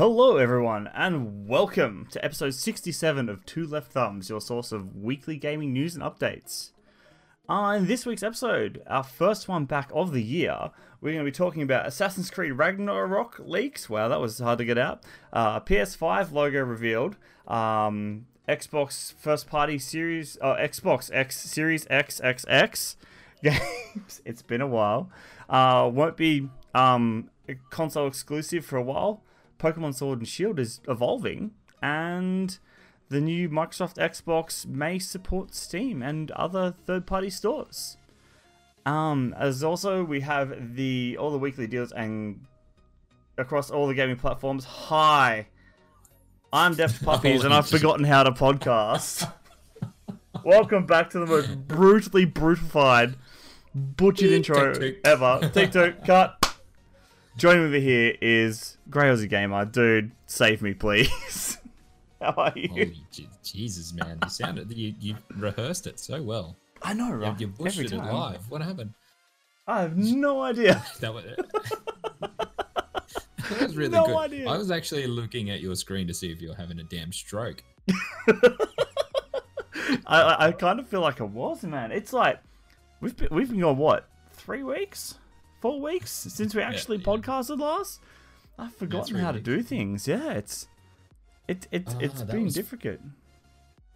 Hello, everyone, and welcome to episode 67 of Two Left Thumbs, your source of weekly gaming news and updates. Uh, in this week's episode, our first one back of the year, we're going to be talking about Assassin's Creed Ragnarok leaks. Wow, that was hard to get out. Uh, PS5 logo revealed. Um, Xbox first party series, uh, Xbox X Series XXX games. it's been a while. Uh, won't be um, console exclusive for a while. Pokemon Sword and Shield is evolving, and the new Microsoft Xbox may support Steam and other third-party stores. Um, as also we have the all the weekly deals and across all the gaming platforms. Hi, I'm Deft Puppies, and I've forgotten how to podcast. Welcome back to the most brutally brutified, butchered intro ever. Tick tock, cut. Joining me here is Grey Aussie Gamer. Dude, save me, please. How are you? Oh, Je- Jesus, man! You sounded you you rehearsed it so well. I know, You, right? you bushed Every it time. live. What happened? I have no idea. That was, that was really No good. idea. I was actually looking at your screen to see if you're having a damn stroke. I, I, kind of feel like I was, man. It's like we've been, we've been on what three weeks, four weeks since we actually yeah. podcasted last. I've forgotten how to do things. Yeah, it's it, it Ah, it's been was- difficult.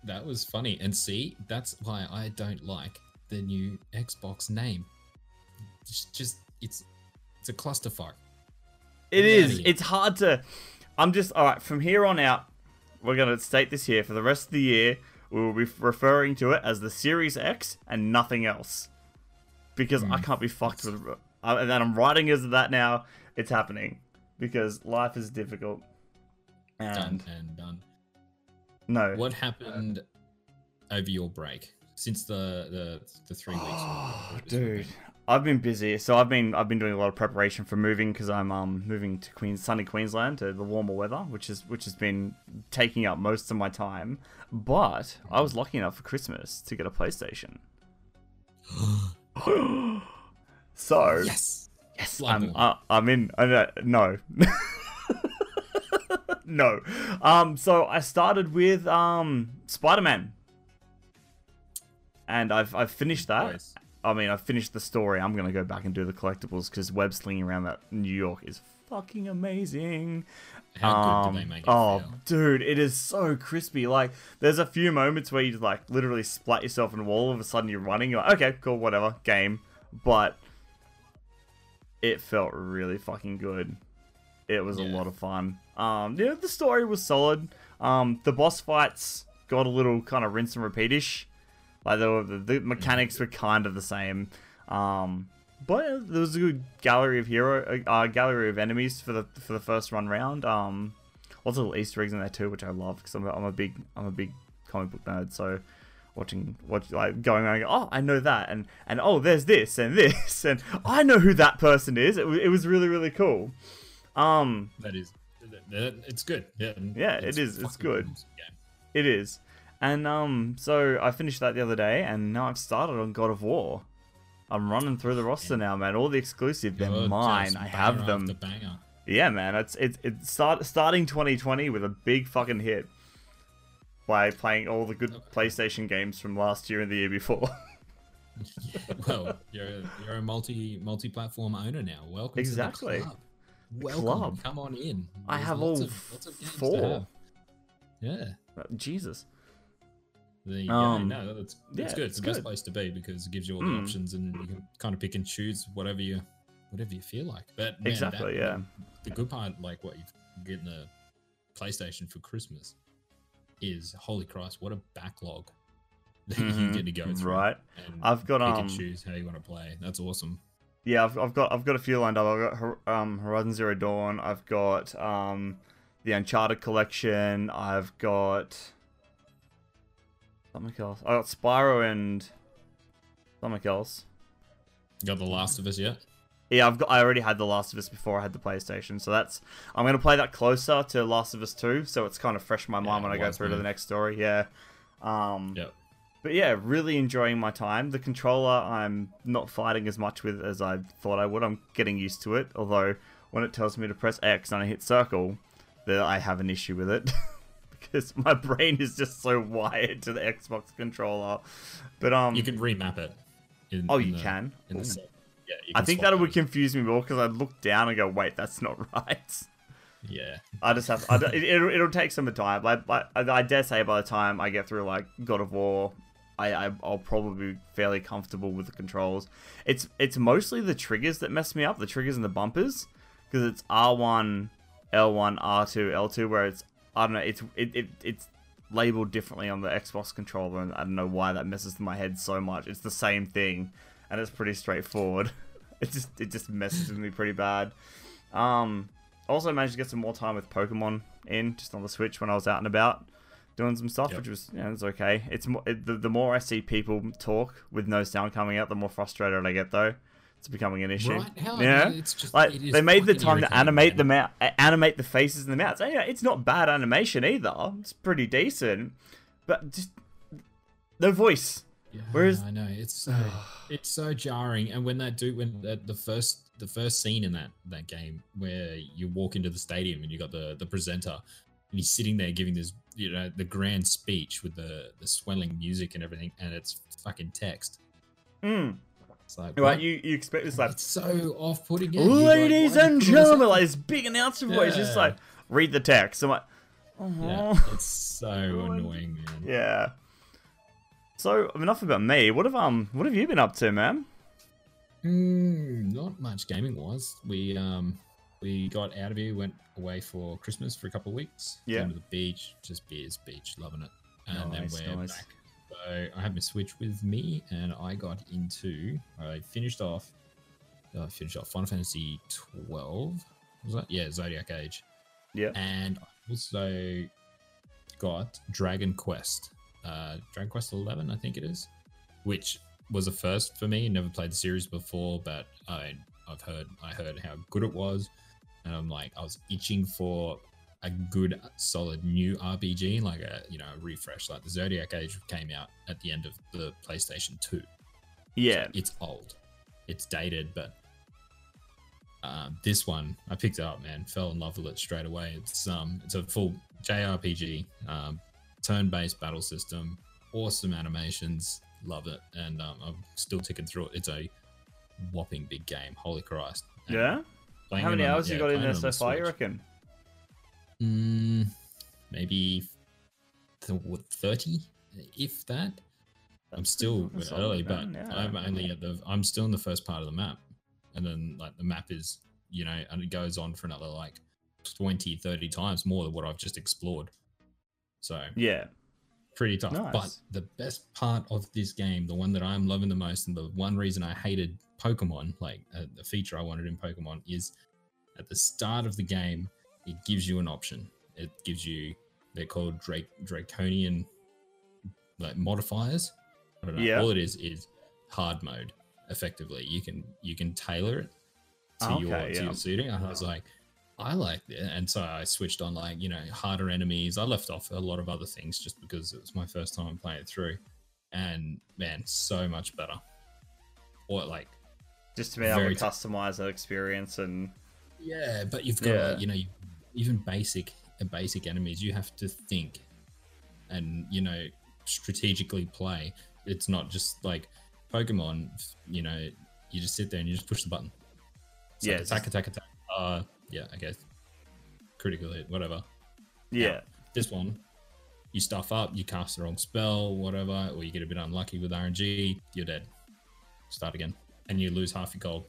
That was funny. And see, that's why I don't like the new Xbox name. It's just it's it's a clusterfuck. It Get is. It's hard to. I'm just all right. From here on out, we're gonna state this here for the rest of the year. We will be referring to it as the Series X and nothing else, because Hmm. I can't be fucked with. Uh, and then I'm writing as that now. It's happening because life is difficult. Done And and done. no, What happened over your break since the the the three weeks? Oh, dude, I've been busy. So I've been I've been doing a lot of preparation for moving because I'm um moving to Queens, sunny Queensland to the warmer weather, which is which has been taking up most of my time. But I was lucky enough for Christmas to get a PlayStation. so Yes. yes, Bloodborne. I'm uh, I'm in. Uh, no, no. no. Um. So I started with um Spider Man, and I've I've finished that. Nice. I mean, I've finished the story. I'm gonna go back and do the collectibles because web slinging around that New York is fucking amazing. How good Um, do they make it oh, feel? dude, it is so crispy. Like, there's a few moments where you just like literally splat yourself in a wall. All of a sudden, you're running. You're like, okay, cool, whatever, game. But it felt really fucking good. It was a lot of fun. Um, yeah, the story was solid. Um, the boss fights got a little kind of rinse and repeatish. Like were, the, the mechanics were kind of the same. Um, but there was a good gallery of hero, uh, uh, gallery of enemies for the for the first run round. Um, lots of little Easter eggs in there too, which I love because I'm, a- I'm a big I'm a big comic book nerd. So watching watch like going around, oh I know that, and and oh there's this and this, and I know who that person is. It, it was really really cool. Um, That is, it's good. Yeah, Yeah, it is, it's good. It is. And um so I finished that the other day and now I've started on God of War. I'm running through the roster now, man. All the exclusive, they're You're mine. I have them. Yeah, man. It's it's it's start starting 2020 with a big fucking hit by playing all the good PlayStation games from last year and the year before. well, you're a, you're a multi multi platform owner now. Welcome Exactly. to the club. Welcome. club. Come on in. I have lots all of, lots of games to four. have. Yeah. Jesus. There you Um, go. No, that's, that's yeah, good. it's It's the best good. place to be because it gives you all the Mm. options and you can kind of pick and choose whatever you whatever you feel like. But man, Exactly, that- yeah. The good part, like what you've getting a PlayStation for Christmas, is holy Christ, what a backlog that you Mhm, get to go through. Right. And I've got um choose how you want to play. That's awesome. Yeah, I've, I've got I've got a few lined up. I've got um, Horizon Zero Dawn. I've got um, the Uncharted collection. I've got something else. I got Spyro and something else. You got The Last of Us yet? Yeah, I've got. I already had The Last of Us before I had the PlayStation, so that's. I'm gonna play that closer to Last of Us Two, so it's kind of fresh in my mind Yeah, when I go through to the next story. Yeah. Um, Yep. But yeah, really enjoying my time. The controller I'm not fighting as much with as I thought I would. I'm getting used to it. Although when it tells me to press X and I hit circle, that I have an issue with it because my brain is just so wired to the Xbox controller. But um, You can remap it. in- oh, in you the- can. In the Ooh. set. Yeah, I think that would confuse me more because I'd look down and go, "Wait, that's not right." Yeah. I just have. I, it, it'll, it'll take some time. Like, but I, I dare say by the time I get through like God of War, I, I I'll probably be fairly comfortable with the controls. It's it's mostly the triggers that mess me up. The triggers and the bumpers because it's R one, L one, R two, L two. Where it's I don't know. It's it, it it's labeled differently on the Xbox controller, and I don't know why that messes with my head so much. It's the same thing, and it's pretty straightforward. It just it just messes with me pretty bad. Um, also managed to get some more time with Pokemon in just on the Switch when I was out and about doing some stuff, Yep. which was yeah, it's okay. It's mo- it, the, the more I see people talk with no sound coming out, the more frustrated I get though. It's becoming an issue. Right? Yeah. It's just, Like they made the time to animate the mouth, animate the faces and the mouths. And, yeah, it's not bad animation either. It's pretty decent, but just no voice. Yeah, Whereas- I know it's so it's so jarring, and when that dude, when that, the first the first scene in that that game where you walk into the stadium and you got the the presenter and he's sitting there giving this you know the grand speech with the the swelling music and everything, and it's fucking text. Mm. It's like Right, you you expect this like it's so off putting. Yeah, you're like, Ladies and did you put all this gentlemen, like this big announcer voice, just like read the text. I'm like, yeah, oh, it's so annoying, man. yeah. So enough about me. What have um, what have you been up to, man? Mm, not much gaming wise. We um we got out of here, went away for Christmas for a couple of weeks. Yeah. Came to the beach, just beers, beach, loving it. And Nice, then we're nice. back. So I had my Switch with me, and I got into. I finished off. I finished off Final Fantasy twelve. Was that? Yeah, Zodiac Age, Yeah. and I also got Dragon Quest. Uh, Dragon Quest eleven, I think it is, which was a first for me. Never played the series before, but I I've heard I heard how good it was, and I'm like I was itching for a good solid new RPG, like a you know a refresh. Like the Zodiac Age came out at the end of the PlayStation Two. Yeah. It's old, it's dated, but um, this one I picked it up, man. Fell in love with it straight away. It's um it's a full JRPG, um, turn-based battle system, awesome animations, love it, and um, I'm still ticking through it. It's a whopping big game. Holy Christ! And Yeah. How many on- hours you yeah, got in there so far? You reckon? Mm, maybe 30, if that. I'm still early, but yeah. I'm only at the. I'm still in the first part of the map, and then like the map is, you know, and it goes on for another like 20, 30 times more than what I've just explored. So Yeah. pretty tough. Nice. But the best part of this game, the one that I'm loving the most, and the one reason I hated Pokemon, like uh, the feature I wanted in Pokemon, is at the start of the game, it gives you an option. It gives you they're called Drake Draconian like modifiers. I don't know. Yeah. All it is is hard mode. Effectively, you can you can tailor it to Okay, your to your suiting. And I was like, I liked it. And so I switched on like, you know, harder enemies. I left off a lot of other things just because it was my first time playing it through. And man, so much better. Or like, Just to be able to customize that experience and yeah, but you've got, Yeah. like, you know, even basic uh, basic enemies, you have to think and, you know, strategically play. It's not just like Pokemon, you know, you just sit there and you just push the button. It's Yeah, like it's attack, attack, attack. Uh, yeah, I guess. Critical hit, whatever. yeah. This one, you stuff up, you cast the wrong spell, whatever, or you get a bit unlucky with RNG, you're dead. Start again, and you lose half your gold.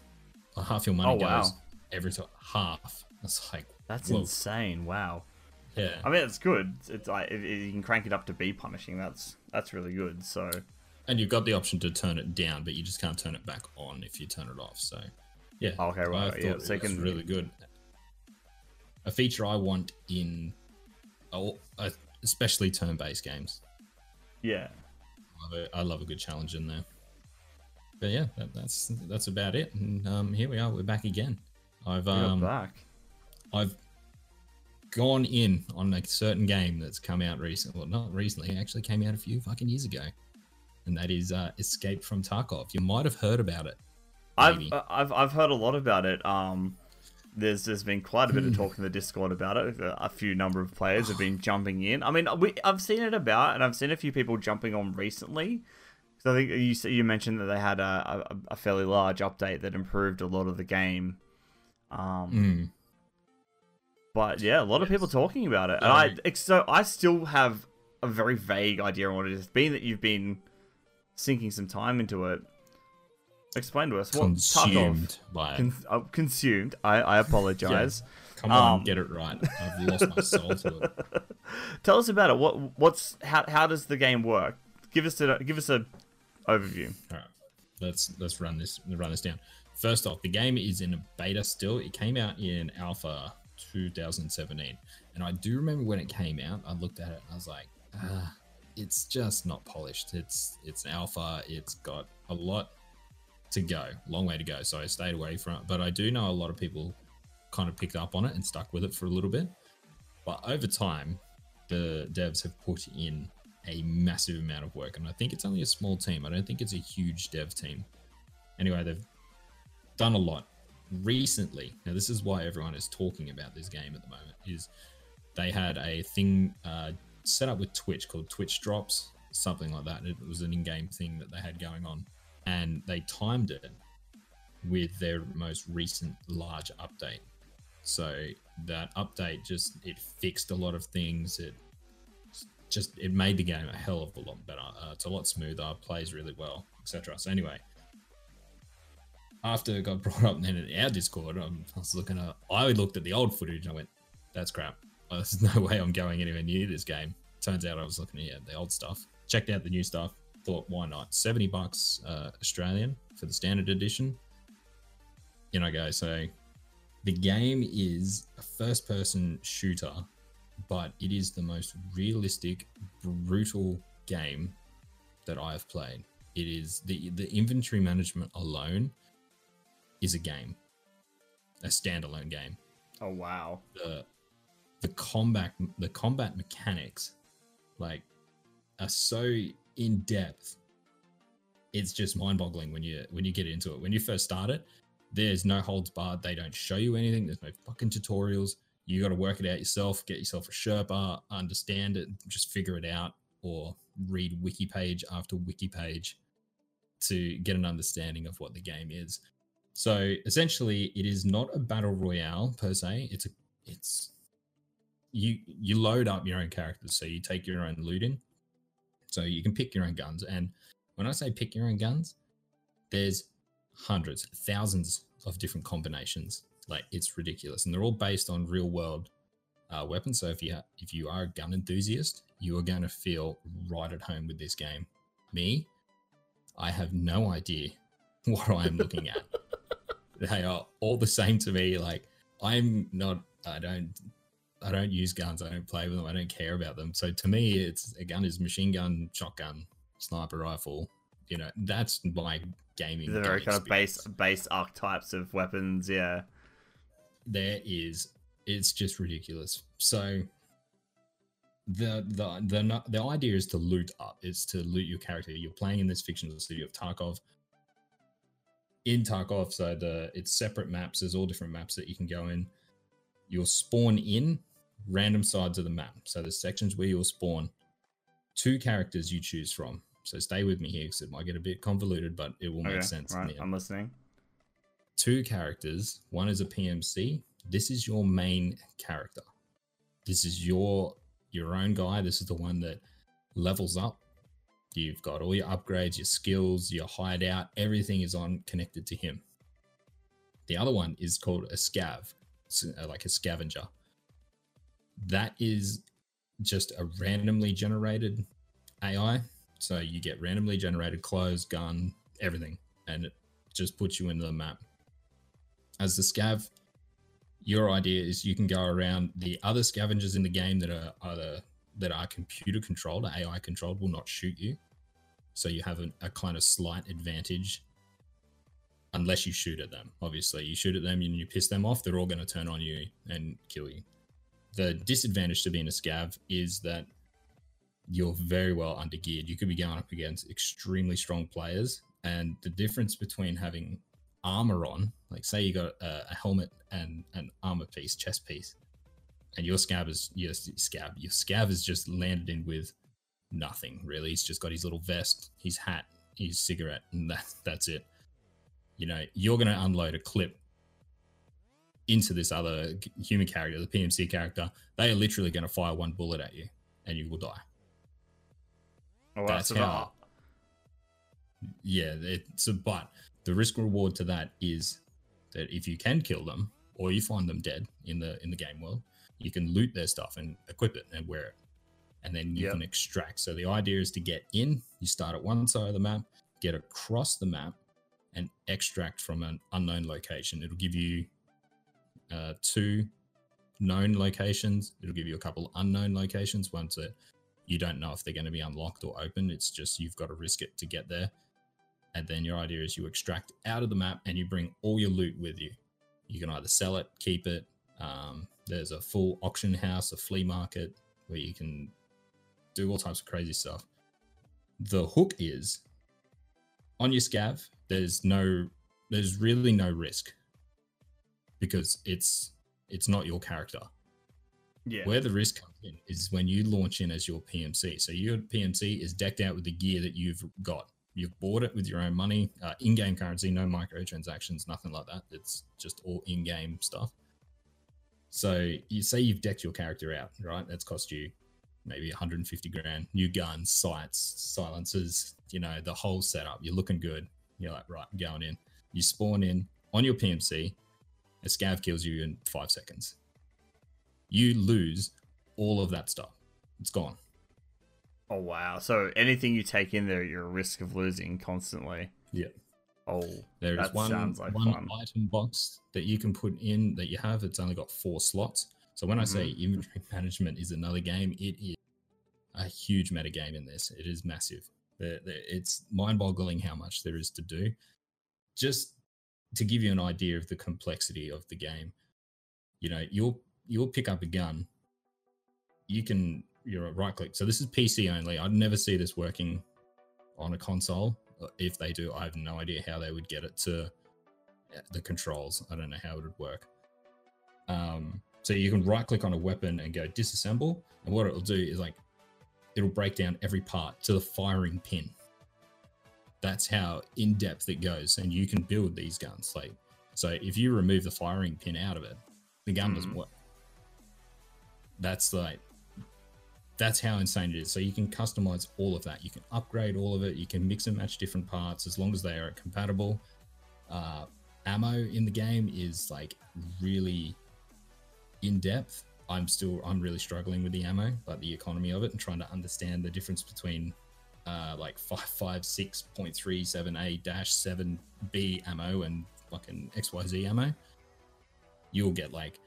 Or half your money Oh, wow. goes every time. Half. That's like That's whoa. insane. Wow. Yeah, I mean, it's good. It's like if, if you can crank it up to be punishing. That's that's really good. So and you've got the option to turn it down, but you just can't turn it back on if you turn it off. So, yeah. Okay, right, yeah, so you can- really good. A feature I want in, oh, especially turn-based games. yeah, love. I love a good challenge in there. But yeah, that, that's that's about it. And um, here we are. We're back again. I've um, back. I've gone in on a certain game that's come out recently. Well, not recently. It actually came out a few fucking years ago, and that is uh, Escape from Tarkov. You might have heard about it. I've uh, I've I've heard a lot about it. Um, there's there's been quite a bit of talk in the Discord about it. A few number of players have been jumping in. I mean, we, I've seen it about, and I've seen a few people jumping on recently. So I think you you mentioned that they had a, a, a fairly large update that improved a lot of the game. Um, Mm. but yeah, a lot of people talking about it, and I so I still have a very vague idea on what it is. Being that you've been sinking some time into it, explain to us what Consumed by it. con- uh, consumed. I I apologize. Come on, um, get it right. I've lost my soul to it. Tell us about it. What what's how how does the game work? Give us a give us a overview. All right, let's let's run this run this down. First off, the game is in a beta still. It came out in alpha 2017, and I do remember when it came out. I looked at it and I was like, ah, it's just not polished. It's it's alpha. It's got a lot to go, long way to go. So I stayed away from it. But I do know a lot of people kind of picked up on it and stuck with it for a little bit. But over time, the devs have put in a massive amount of work, and I think it's only a small team. I don't think it's a huge dev team. Anyway, they've done a lot recently. Now, this is why everyone is talking about this game at the moment. Is they had a thing uh, set up with Twitch called Twitch Drops, something like that. It was an in-game thing that they had going on, and they timed it with their most recent large update. So that update just it fixed a lot of things. It just it made the game a hell of a lot better. Uh, it's a lot smoother, plays really well, etc. So anyway, after it got brought up then in our Discord, um, I was looking at I looked at the old footage and I went, "That's crap. There's no way I'm going anywhere near this game." Turns out I was looking at the old stuff. Checked out the new stuff. Thought, why not? Seventy bucks uh, Australian for the standard edition. You know, guys. So the game is a first-person shooter but it is the most realistic, brutal game that I have played. It is the the inventory management alone is a game, a standalone game. Oh wow. The the combat the combat mechanics, like, are so in depth. It's just mind boggling when you when you get into it. When you first start it, there's no holds barred. They don't show you anything. There's no fucking tutorials you got to work it out yourself get yourself a sherpa understand it just figure it out or read wiki page after wiki page to get an understanding of what the game is so essentially it is not a battle royale per se it's a it's you you load up your own characters so you take your own loot in so you can pick your own guns and when i say pick your own guns there's hundreds thousands of different combinations like it's ridiculous, and they're all based on real world uh, weapons. So if you ha- if you are a gun enthusiast, you are going to feel right at home with this game. Me, I have no idea what I am looking at. they are all the same to me. Like I'm not. I don't. I don't use guns. I don't play with them. I don't care about them. So to me, it's a gun is machine gun, shotgun, sniper rifle. You know, that's my gaming. The very kind of base base archetypes of weapons. Yeah. there is it's just ridiculous so the the the the idea is to loot up is to loot your character you're playing in this fictional city of tarkov in tarkov so the it's separate maps there's all different maps that you can go in you'll spawn in random sides of the map so there's sections where you'll spawn two characters you choose from so stay with me here because it might get a bit convoluted but it will make Okay. sense Right. the I'm listening. two characters. One is a PMC. This is your main character. This is your your own guy. This is the one that levels up. You've got all your upgrades, your skills, your hideout. Everything is on connected to him. The other one is called a scav, uh, like a scavenger. That is just a randomly generated AI. So you get randomly generated clothes, gun, everything, and it just puts you into the map as the scav, your idea is you can go around the other scavengers in the game that are either that are computer controlled, AI controlled, will not shoot you. So you have a, a kind of slight advantage, unless you shoot at them. Obviously, you shoot at them and you piss them off, they're all going to turn on you and kill you. The disadvantage to being a scav is that you're very well undergeared. You could be going up against extremely strong players, and the difference between having armor on, like say you got a, a helmet and an armor piece, chest piece, and your scav is your scav, your scav is just landed in with nothing really. He's just got his little vest, his hat, his cigarette, and that that's it. You know, you're going to unload a clip into this other human character, the PMC character. They are literally going to fire one bullet at you, and you will die. Oh, That's that's how. Yeah, it's a but the risk reward to that is that if you can kill them or you find them dead in the in the game world, you can loot their stuff and equip it and wear it, and then you Yep. can extract. So the idea is to get in. You start at one side of the map, get across the map, and extract from an unknown location. It'll give you uh, two known locations. It'll give you a couple unknown locations. Ones that you don't know if they're going to be unlocked or open. It's just you've got to risk it to get there. And then your idea is you extract out of the map and you bring all your loot with you. You can either sell it, keep it. Um, there's a full auction house, a flea market where you can do all types of crazy stuff. The hook is on your scav. There's no, there's really no risk because it's it's not your character. Yeah. Where the risk comes in is when you launch in as your PMC. So your PMC is decked out with the gear that you've got. You've bought it with your own money, uh, in-game currency, no microtransactions, nothing like that. It's just all in-game stuff. So you say you've decked your character out, right? That's cost you maybe 150 grand. New guns, sights, silencers, you know, the whole setup. You're looking good. You're like, right, I'm going in. You spawn in on your PMC. A scav kills you in five seconds you lose all of that stuff. It's gone. Oh wow. So anything you take in there, you're at risk of losing constantly. Yeah. Oh, There is one, sounds like one fun. item box that you can put in that you have. It's only got four slots. So when I say Mm-hmm. inventory management is another game, it is a huge meta game in this. It is massive. It's mind boggling how much there is to do. Just to give you an idea of the complexity of the game, you know, you'll you'll pick up a gun. You can you're a right click. So this is PC only. I'd never see this working on a console. If they do, I have no idea how they would get it to uh, the controls. I don't know how it would work. Um, so you can right click on a weapon and go disassemble, and what it'll do is like it'll break down every part to the firing pin. That's how in depth it goes, and you can build these guns. Like, so if you remove the firing pin out of it, the gun doesn't Mhm. work. That's like that's how insane it is. So you can customize all of that. You can upgrade all of it. You can mix and match different parts as long as they are compatible. Uh, ammo in the game is like really in depth. I'm still I'm really struggling with the ammo, like the economy of it, and trying to understand the difference between uh, like five five six point three seven A dash seven B ammo and fucking XYZ ammo. You'll get like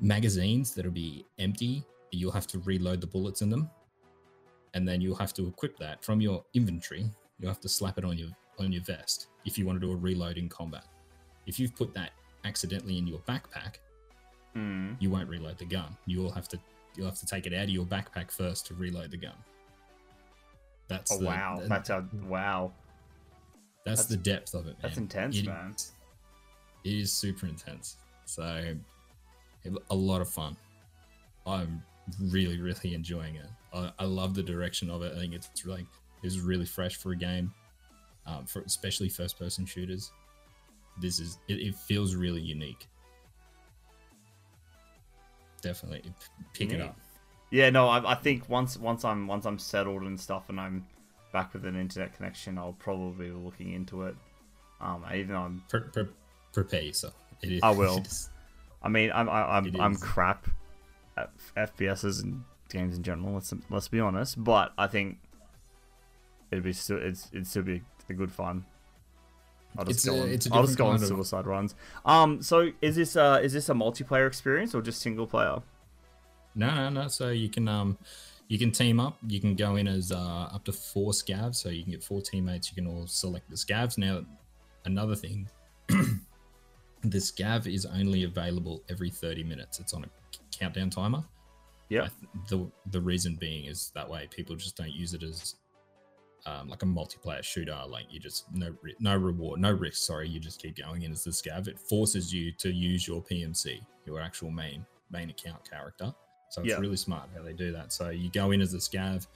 magazines that'll be empty. You'll have to reload the bullets in them, and then you'll have to equip that from your inventory. You'll have to slap it on your on your vest if you want to do a reload in combat. If you've put that accidentally in your backpack, Hmm. you won't reload the gun. You'll have to you'll have to take it out of your backpack first to reload the gun. That's Oh the, wow. th- That's how. Wow. that's, that's- the depth of it. Man. That's intense, It man. is- It is super intense. So a lot of fun. I'm really really enjoying it. I, I love the direction of it. I think it's it's really it's really fresh for a game, um, for especially first person shooters. This is it, it feels really unique. Definitely pick it up. Yeah. No. I, I think once once I'm once I'm settled and stuff, and I'm back with an internet connection, I'll probably be looking into it. Um. Even though I'm. Pre- pre- prepare yourself. It is, I will. is- I mean, I'm I, I'm It I'm crap at FPSs and games in general. Let's let's be honest. But I think it'd be still it's it'd still be a good fun. I'll just It's go a- on, it's a I'll just go on kind of- suicide runs. Um. So is this uh is this a multiplayer experience or just single player? No, no, no. So you can um you can team up. You can go in as uh, up to four scavs. So you can get four teammates. You can all select the scavs. Now, another thing, the scav is only available every thirty minutes. It's on a countdown timer. Yeah. Th- the the reason being is that way people just don't use it as um, like a multiplayer shooter. Like you just no no reward, no risk. Sorry, you just keep going in as the scav. It forces you to use your PMC, your actual main main account character. So it's Yeah. really smart how they do that. So you go in as a scav,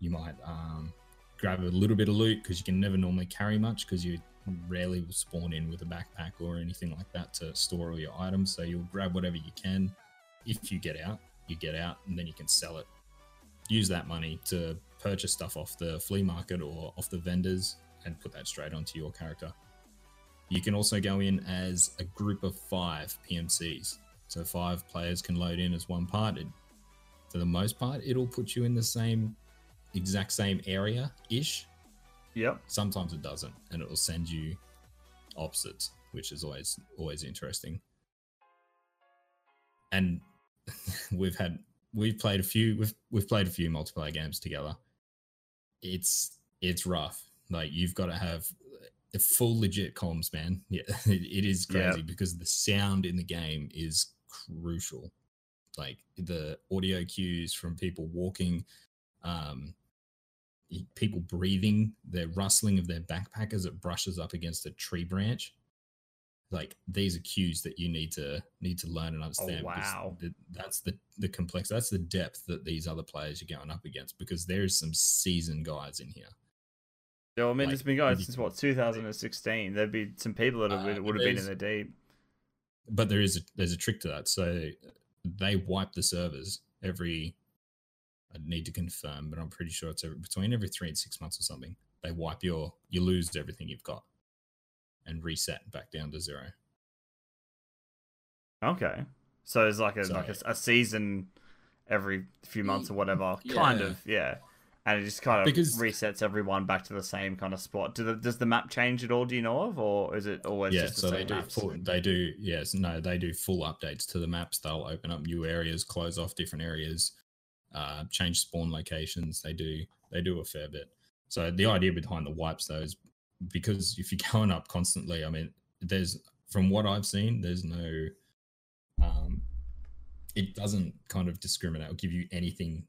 you might um, grab a little bit of loot because you can never normally carry much because you rarely will spawn in with a backpack or anything like that to store all your items. So you'll grab whatever you can. If you get out, you get out, and then you can sell it. Use that money to purchase stuff off the flea market or off the vendors and put that straight onto your character. You can also go in as a group of five PMCs. So five players can load in as one part. It, for the most part, it'll put you in the same exact same area ish. Yep. Sometimes it doesn't, and it will send you opposites, which is always always interesting. And we've had we've played a few we've we've played a few multiplayer games together. It's it's rough. Like you've got to have a full legit comms, man. Yeah, it, it is crazy because the sound in the game is crucial. Like the audio cues from people walking, um, people breathing, the rustling of their backpack as it brushes up against a tree branch. Like these are cues that you need to need to learn and understand. because wow. that's the the complex. That's the depth that these other players are going up against because there's some seasoned guys in here. Yeah, I mean, Like, it's been going since what 2016. There'd be some people that have, Uh, would have been in the deep. But there is a, there's a trick to that. So they wipe the servers every. I need to confirm, but I'm pretty sure it's every, between every three and six months or something. They wipe your you lose everything you've got, and reset back down to zero. Okay, so it's like a So- like a, a season every few months or whatever, kind of, yeah. And it just kind of Because- resets everyone back to the same kind of spot. Do the, does the map change at all? Do you know of, or is it always yeah, just the so same they do maps? full, they do yes no they do full updates to the maps. They'll open up new areas, close off different areas, uh, change spawn locations. They do they do a fair bit. So the idea behind the wipes though is because if you're going up constantly, I mean, there's from what I've seen, there's no um it doesn't kind of discriminate or give you anything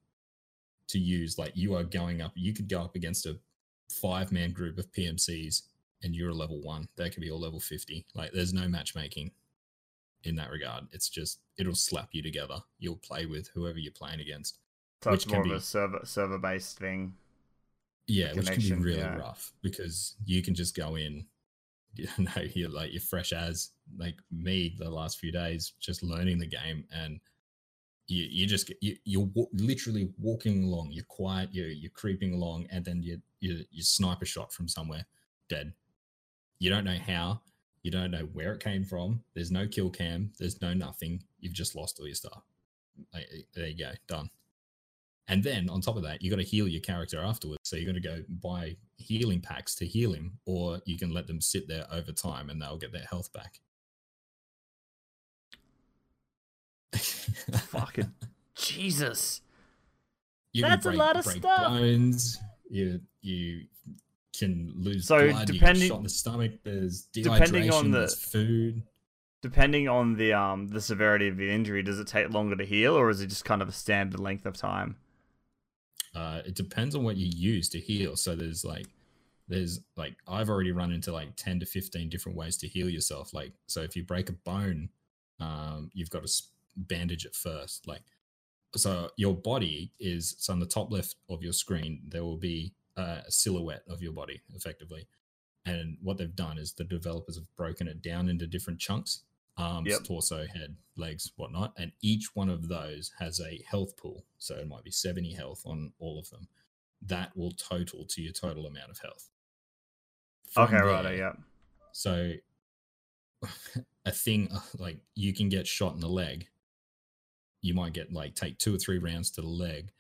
to use. Like you are going up, you could go up against a five man group of PMCs and you're a level one. They could be all level 50. Like there's no matchmaking in that regard. It's just it'll slap you together. You'll play with whoever you're playing against. so it's which can more of a server server based thing. Yeah, which can be really yeah. rough because you can just go in, you know, you're like you're fresh as like me the last few days, just learning the game, and you you just you, you're wa- literally walking along. You're quiet. You're you're creeping along, and then you you you sniper shot from somewhere, dead. You don't know how. You don't know where it came from. There's no kill cam. There's no nothing. You've just lost all your stuff. There you go, done. And then on top of that, you got to heal your character afterwards. So you're going to go buy healing packs to heal him, or you can let them sit there over time and they'll get their health back. Fucking Jesus. You can That's a lot of stuff. Bones. You you can lose So blood. you depending- get shot in the stomach. There's dehydration. Depending on the- there's food. Depending on the um the severity of the injury, does it take longer to heal, or is it just kind of a standard length of time? Uh, it depends on what you use to heal. So there's like, there's like, I've already run into like 10 to 15 different ways to heal yourself. Like, so if you break a bone, um, you've got to s- bandage it first. Like, so your body is, so on the top left of your screen, there will be a silhouette of your body effectively. And what they've done is the developers have broken it down into different chunks arms, Yep. torso, head, legs, whatnot. And each one of those has a health pool. So it might be 70 health on all of them. That will total to your total amount of health. From okay, right, yeah. So a thing like you can get shot in the leg. You might get like take two or three rounds to the leg.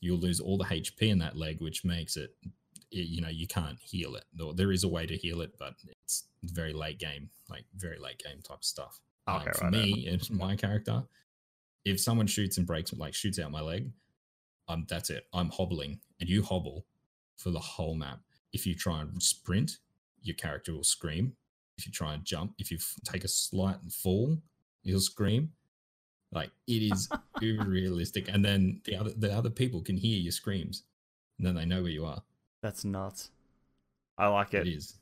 You'll lose all the HP in that leg, which makes it, it you know, you can't heal it. There is a way to heal it, but it's very late game, like very late game type stuff. Um, for right, me and my character, if someone shoots and breaks, like shoots out my leg, um, that's it. I'm hobbling, and you hobble for the whole map. If you try and sprint, your character will scream. If you try and jump, if you f- take a slight fall, you'll scream. Like it is realistic, and then the other the other people can hear your screams, and then they know where you are. That's nuts. I like it. It is.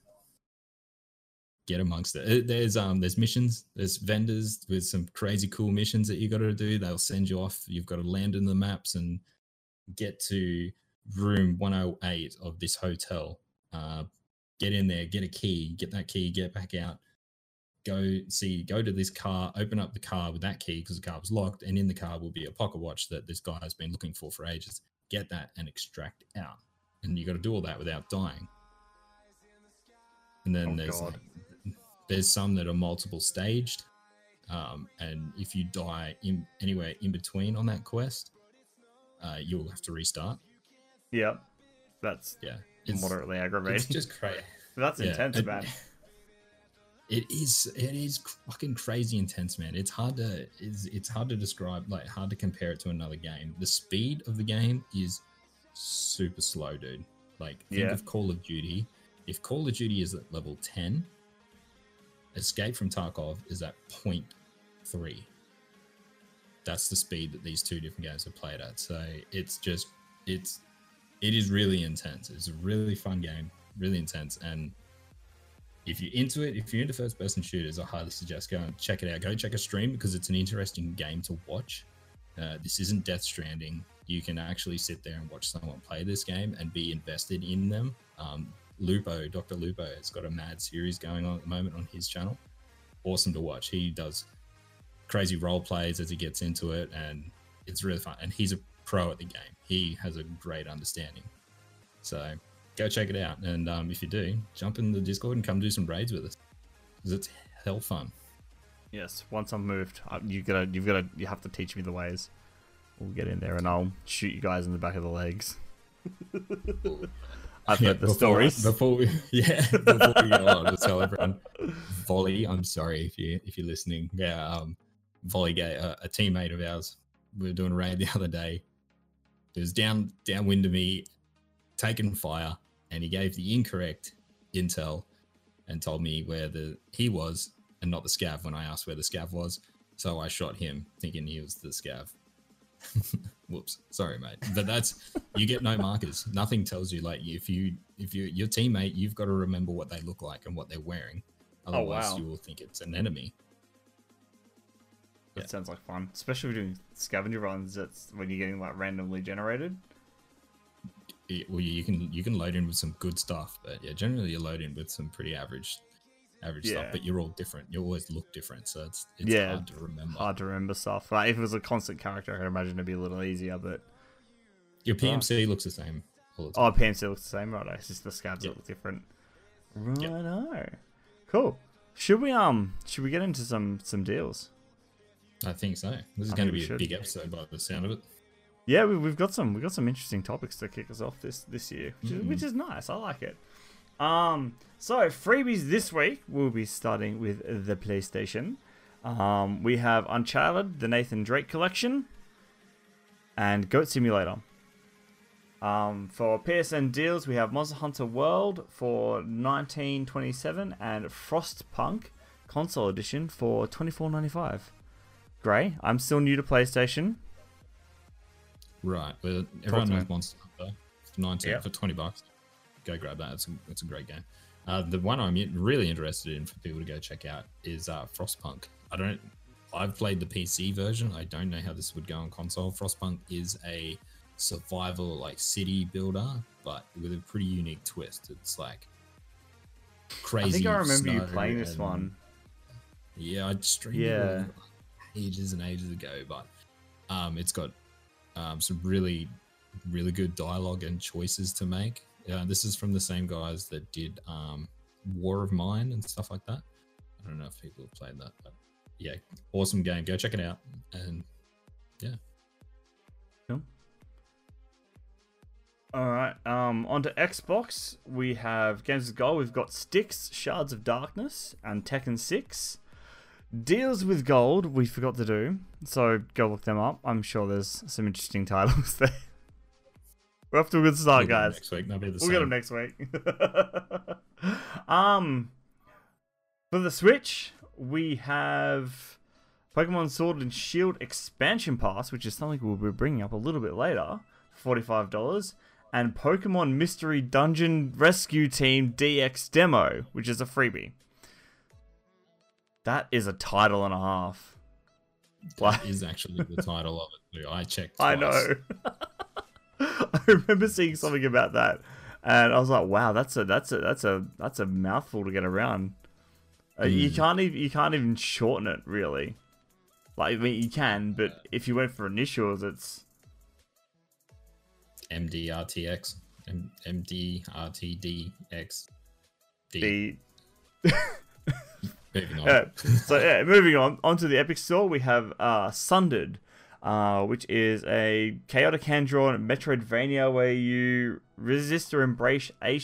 Get amongst it. Uh, There's um there's missions. There's vendors with some crazy cool missions that you got to do. They'll send you off. You've got to land in the maps and get to room 108 of this hotel. Uh, get in there, get a key, get that key, get back out. Go see, go to this car, open up the car with that key because the car was locked, and in the car will be a pocket watch that this guy has been looking for for ages. Get that and extract out, and you got to do all that without dying. And then Oh, there's like, there's some that are multiple staged, um, and if you die in anywhere in between on that quest, uh, you'll have to restart. Yep. That's Yeah, moderately it's aggravating. just crazy. That's Yeah, intense, man. It is it is fucking crazy intense, man. It's hard to it's, it's hard to describe, like hard to compare it to another game. The speed of the game is super slow, dude. Like think Yeah. of Call of Duty. If Call of Duty is at level 10, Escape from Tarkov is at 0.3. That's the speed that these two different games are played at. So it's just it's it is really intense. It's a really fun game, really intense, and if you're into it, if you're into first person shooters, I highly suggest go and check it out. Go check a stream because it's an interesting game to watch. Uh, this isn't Death Stranding. You can actually sit there and watch someone play this game and be invested in them. Um, Lupo, Dr. Lupo, has got a mad series going on at the moment on his channel. Awesome to watch. He does crazy role plays as he gets into it, and it's really fun. And he's a pro at the game. He has a great understanding. So go check it out. And um, if you do, jump in the Discord and come do some raids with us because it's hell fun. Yes. Once I'm moved, I- you gotta, you've gotta, you have to teach me the ways. We'll get in there and I'll shoot you guys in the back of the legs. I've Yeah, heard the before- stories. Before we, yeah, before we go on, just tell everyone, Volley. I'm sorry if you if you're listening. Yeah, um, Volley, a, a teammate of ours, we were doing a raid the other day. It was down downwind of me, taking fire, and he gave the incorrect intel and told me where the he was and not the scav when I asked where the scav was. So I shot him, thinking he was the scav. Whoops, sorry, mate. But that's you get no markers. Nothing tells you like if you if you your teammate, you've got to remember what they look like and what they're wearing. Oh, Otherwise, wow. you will think it's an enemy. That Yeah. sounds like fun, especially if you're doing scavenger runs. That's when you're getting like randomly generated. Well, you can you can load in with some good stuff, but yeah, generally you load in with some pretty average average Yeah. stuff. But you're all different. You always look different, so it's it's Yeah, hard to remember. Hard to remember stuff. Like if it was a constant character, I can imagine it'd be a little easier. But Your PMC looks the same all the time. oh, PMC looks the same, right? It's just the scavs Yeah. look different. Right. Cool. Should we um? Should we get into some some deals? I think so. This is I going to be a should. big episode by the sound of it. Yeah, we, we've got some we've got some interesting topics to kick us off this this year, which is, Mm. which is nice. I like it. Um, so freebies this week we'll be starting with the PlayStation. Um, we have Uncharted, the Nathan Drake collection, and Goat Simulator. Um, for PSN deals, we have Monster Hunter World for 1927 and Frostpunk console edition for 24.95. Grey, I'm still new to PlayStation. Right. Well, everyone knows Monster Hunter for 19 Yeah. for 20 bucks. Go grab that. It's a, it's a great game. Uh, the one I'm really interested in for people to go check out is uh, Frostpunk. I don't. I've played the PC version. I don't know how this would go on console. Frostpunk is a survival like city builder, but with a pretty unique twist. It's like crazy. I think I remember you playing this one. Yeah, I streamed Yeah. it ages and ages ago, but um, it's got um, some really, really good dialogue and choices to make. Uh, this is from the same guys that did um, War of Mine and stuff like that. I don't know if people have played that, but yeah, awesome game. Go check it out. And yeah. Cool. All right. Um, onto Xbox, we have Games with Gold. We've got Styx, Shards of Darkness, and Tekken 6. Deals with Gold, we forgot to do, so go look them up. I'm sure there's some interesting titles there. We're off to a good start, we'll guys. next week. They'll be the We'll get them next week. um, for the Switch, we have Pokemon Sword and Shield Expansion Pass, which is something we'll be bringing up a little bit later, forty-five dollars, and Pokemon Mystery Dungeon Rescue Team DX demo, which is a freebie. That is a title and a half. That is actually the title of it. Too. I checked. Twice. I know. I remember seeing something about that, and I was like, "Wow, that's a that's a that's a that's a mouthful to get around." Uh, You Mm. can't even you can't even shorten it really. Like I mean, you can, but if you went for initials, it's MDRTX. M- MDRTDX. D. the Moving on. Yeah. so yeah, moving on onto the Epic Store, we have uh, Sundered, uh, which is a chaotic hand-drawn Metroidvania where you resist or embrace a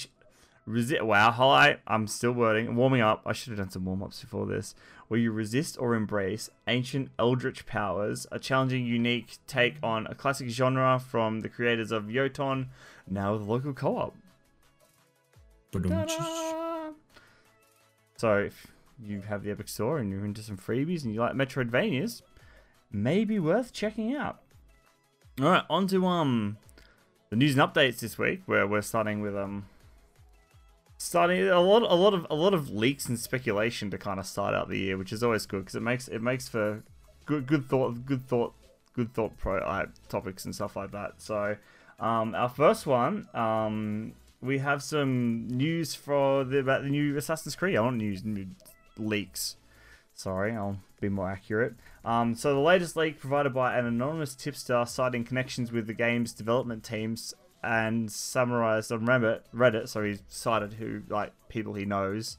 resist. Wow, hi, I'm still wording, warming up. I should have done some warm-ups before this. Where you resist or embrace ancient eldritch powers, a challenging, unique take on a classic genre from the creators of Jotun, now with local co-op. So if you have the Epic Store and you're into some freebies and you like Metroidvanias, maybe worth checking out. All right, on to um the news and updates this week, where we're starting with um starting a lot a lot of a lot of leaks and speculation to kind of start out the year, which is always good because it makes it makes for good good thought good thought good thought pro uh, topics and stuff like that. So um our first one um we have some news for the about the new Assassin's Creed. I want news new leaks. Sorry, I'll be more accurate. Um, so the latest leak provided by an anonymous tipster citing connections with the game's development teams and summarized on Reddit. Reddit, so he cited who like people he knows,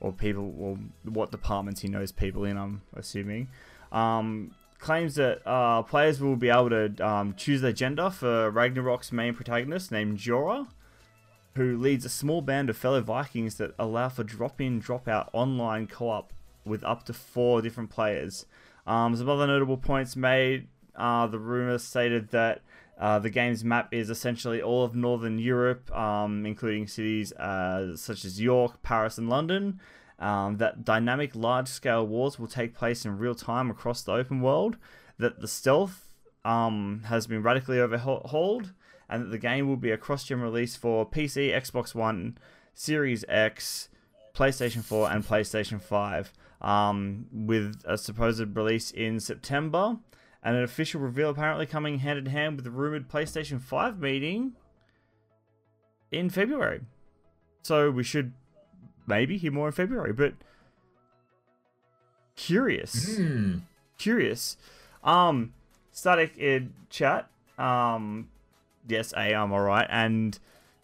or people, or what departments he knows people in. I'm assuming. Um, claims that uh, players will be able to um, choose their gender for Ragnarok's main protagonist named Jorah who leads a small band of fellow Vikings that allow for drop in, drop out online co op with up to four different players. Um, some other notable points made uh, the rumor stated that uh, the game's map is essentially all of Northern Europe, um, including cities uh, such as York, Paris, and London. Um, that dynamic large scale wars will take place in real time across the open world. That the stealth um, has been radically overhauled and that the game will be a cross-gen release for PC, Xbox One, Series X, PlayStation 4, and PlayStation 5, um, with a supposed release in September, and an official reveal apparently coming hand in hand with the rumored PlayStation 5 meeting in February. So we should maybe hear more in February, but curious Hmm. curious. Um, static in chat. Um, yes, A, I'm alright. And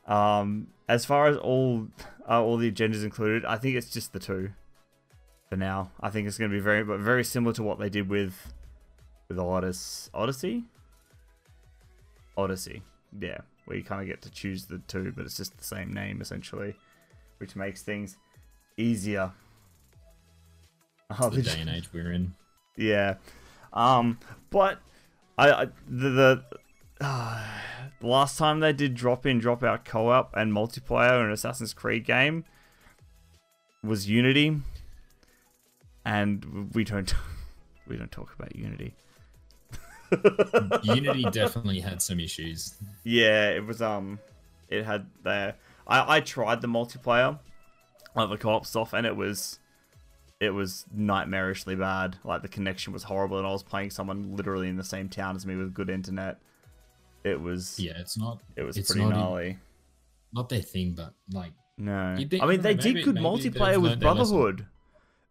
um, as far as all uh, all the agendas included, I think it's just the two for now. I think it's going to be very, but very similar to what they did with with Odyssey. Odyssey. Odyssey. Yeah, where you kind of get to choose the two, but it's just the same name essentially, which makes things easier. Oh, the day and age we're in. yeah. Um, but I, I the the, uh, the last time they did drop in, drop out co-op and multiplayer in an Assassin's Creed game was Unity, and we don't we don't talk about Unity. Unity definitely had some issues. Yeah, it was um, it had there. I I tried the multiplayer, like the co-op stuff, and it was, it was nightmarishly bad. Like the connection was horrible, and I was playing someone literally in the same town as me with good internet. It was, Yeah, it's not it was it's pretty not gnarly. not their thing, but like No, think- I mean they know, did good maybe- multiplayer with learned their lesson. Brotherhood.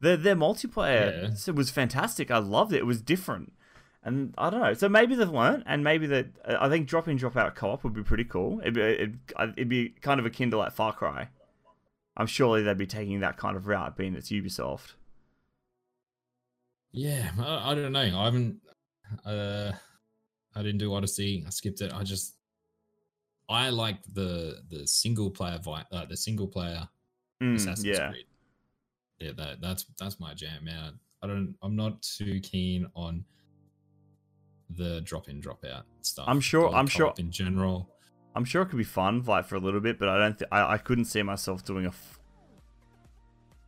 Their their multiplayer Yeah. it was fantastic. I loved it. It was different, and I don't know. So maybe they've learned, and maybe that I think drop in drop out co op would be pretty cool. It'd be, it'd, it'd be kind of akin to like Far Cry. I'm surely they'd be taking that kind of route, being it's Ubisoft. yeah, I, I don't know. I haven't uh I didn't do Odyssey. I skipped it. I just I like the the single player vi- uh, the single player Mm, Assassin's yeah, Creed. Yeah, that that's that's my jam, man. I don't I'm not too keen on the drop in drop out stuff. I'm sure- I'm sure- in general. I'm sure it could be fun, like for a little bit, but I don't. Th- I I couldn't see myself doing a. F-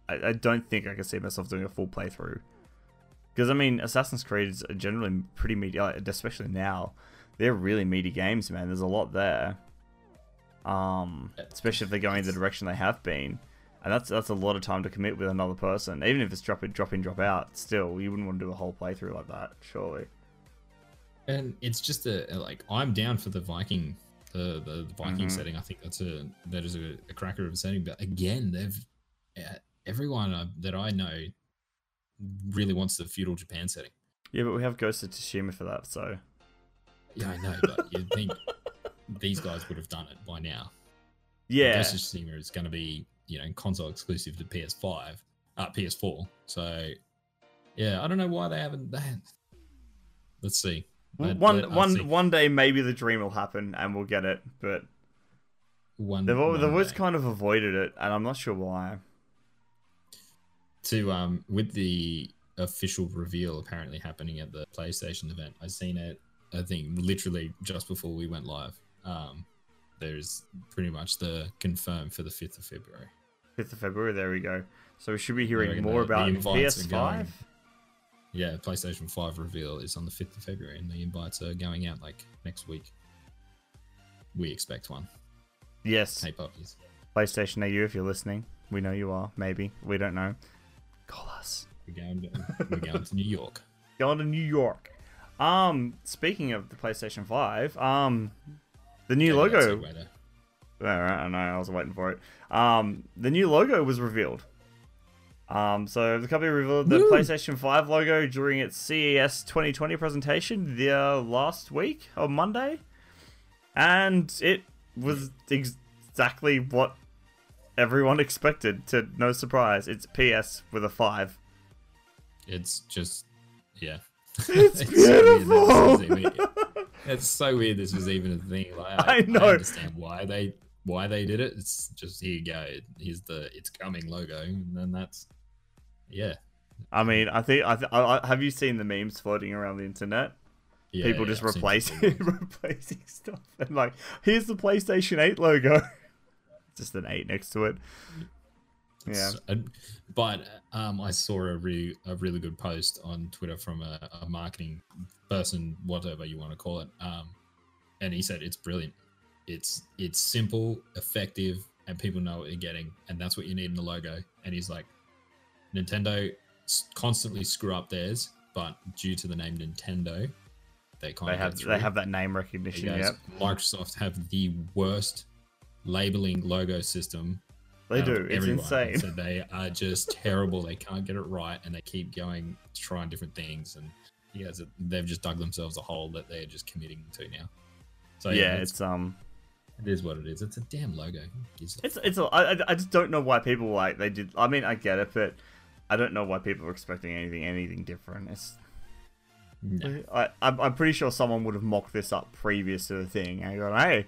I, I don't think I could see myself doing a full playthrough. Because I mean, Assassin's Creed is generally pretty meaty, especially now. They're really meaty games, man. There's a lot there. Um, especially if they're going the direction they have been, and that's that's a lot of time to commit with another person. Even if it's drop in, drop in, drop out, still you wouldn't want to do a whole playthrough like that, surely. And it's just a like I'm down for the Viking, the the, the Viking Mhm. setting. I think that's a that is a, a cracker of a setting. But again, they've everyone uh, that I know really wants the feudal Japan setting. Yeah, but we have Ghost of Tsushima for that, so Yeah, I know, but you'd think these guys would have done it by now. yeah, Ghost of Tsushima is going to be you know console exclusive to PS5, uh, PS4. So yeah, I don't know why they haven't. They, let's see. Let- one us one see. one day maybe the dream will happen and we'll get it, but One, they've they've always kind of avoided it, and I'm not sure why. To um with the official reveal apparently happening at the PlayStation event. I seen it. I think literally just before we went live. Um, there's pretty much the confirm for the fifth of February. 5th of February, there we go. So we should be hearing more about invites PS5. going- Yeah, PlayStation Five reveal is on the fifth of February, and the invites are going out like next week. We expect one. Yes, Hey puppies. PlayStation AU, if you're listening, we know you are. Maybe we don't know. Call us. We're going to, we're going to New York. Going to New York. Um, speaking of the PlayStation 5, um, the new Okay, that's logo. a way to- All right, I know. I was waiting for it. Um, the new logo was revealed. Um, so the company revealed the Woo! PlayStation 5 logo during its CES 2020 presentation the uh, last week on Monday, and it was ex- exactly what everyone expected. To no surprise, it's PS with a five. It's just, yeah. It's so weird beautiful. this even- it's so weird. This was even a thing. Like, I I, know. I understand why they why they did it. It's just here you go. Here's the it's coming logo, and then that's yeah. I mean, I think I, th- I I- have you seen the memes floating around the internet? yeah people yeah, just I've replacing replacing stuff and like here's the PlayStation 8 logo. Just an 8 next to it. Yeah. So- but um, I saw a really a really good post on Twitter from a, a marketing person, whatever you want to call it, um, and he said it's brilliant. It's it's simple, effective, and people know what you're getting, and that's what you need in the logo. And he's like, Nintendo constantly screw up theirs, but due to the name Nintendo, they kind They of have they have that name recognition, yep. Microsoft have the worst labeling logo system They do. It's insane. So they are just terrible. They can't get it right, and they keep going trying different things. And yeah, they've just dug themselves a hole that they're just committing to now. So yeah, yeah, it's it's, um it is what it is. It's a damn logo. It's fuck? it's a, I, I- I just don't know why people like they did I mean I get it but I don't know why people are expecting anything anything different. It's No. I I'm, I'm pretty sure someone would have mocked this up previous to the thing and gone, "Hey,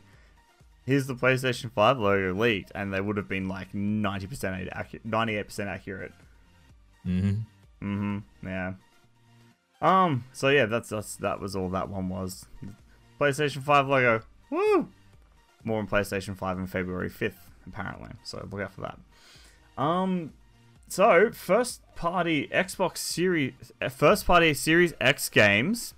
here's the PlayStation 5 logo leaked," and they would have been like 90% accurate, 98% accurate. Mhm. Mm-hmm. Yeah. Um. So yeah, that's that's that was all that one was. PlayStation Five logo. Woo. More on PlayStation Five on February fifth, apparently. So look out for that. Um. So first party Xbox Series, uh, first party Series X games.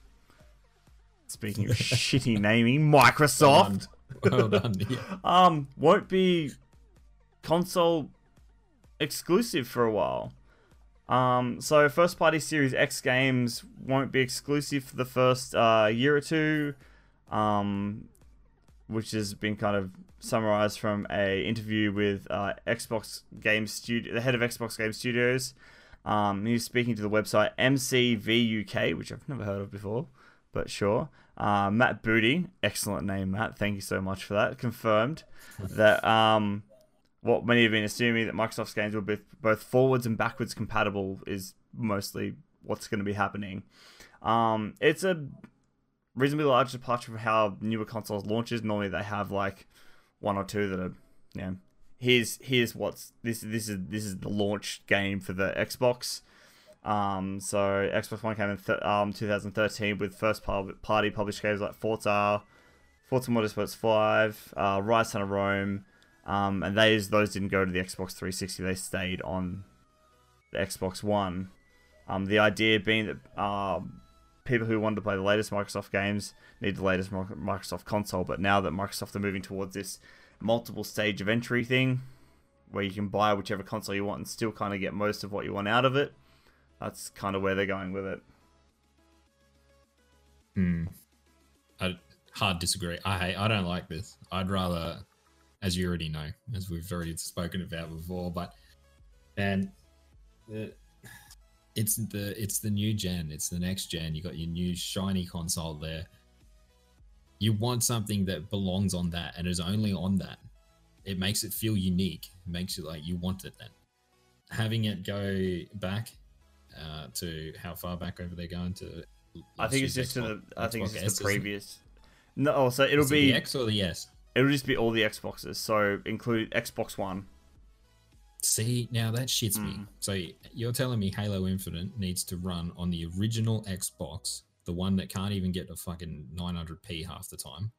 Speaking of shitty naming, Microsoft. Well done. Yeah. um won't be console exclusive for a while. Um, so first party Series X games won't be exclusive for the first uh, year or two, um, which has been kind of summarized from a interview with uh, Xbox Game Studio, the head of Xbox Game Studios. Um, he was speaking to the website MCVUK, which I've never heard of before, but sure. Uh, Matt Booty, excellent name, Matt. Thank you so much for that. Confirmed that um, what many have been assuming that Microsoft's games will be both forwards and backwards compatible is mostly what's going to be happening. Um, it's a reasonably large departure from how newer consoles launches. Normally, they have like one or two that are, know, here's here's what's this this is this is the launch game for the Xbox. Um, so Xbox One came in th- um 2013 with first party published games like Forza, Forza Motorsports 5, uh, Rise of Rome, um, and those those didn't go to the Xbox 360. They stayed on the Xbox One. Um, the idea being that uh, people who wanted to play the latest Microsoft games need the latest Microsoft console. But now that Microsoft are moving towards this multiple stage of entry thing where you can buy whichever console you want and still kind of get most of what you want out of it. That's kind of where they're going with it. Hmm. I hard disagree. I hate, I don't like this. I'd rather, as you already know, as we've already spoken about before, but and the, it's the it's the new gen. It's the next gen. You got your new shiny console there. You want something that belongs on that and is only on that. It makes it feel unique. It makes it like you want it then. Having it go back uh, to how far back over they're going to I think it's just Xbox- to the. I think it's just S, the it? previous. No, oh, so it'll Is it be the X or the S. it'll just be all the Xboxes. So include Xbox One. See, now that shits me. Mm. So you're telling me Halo Infinite needs to run on the original Xbox, the one that can't even get to fucking 900p half the time,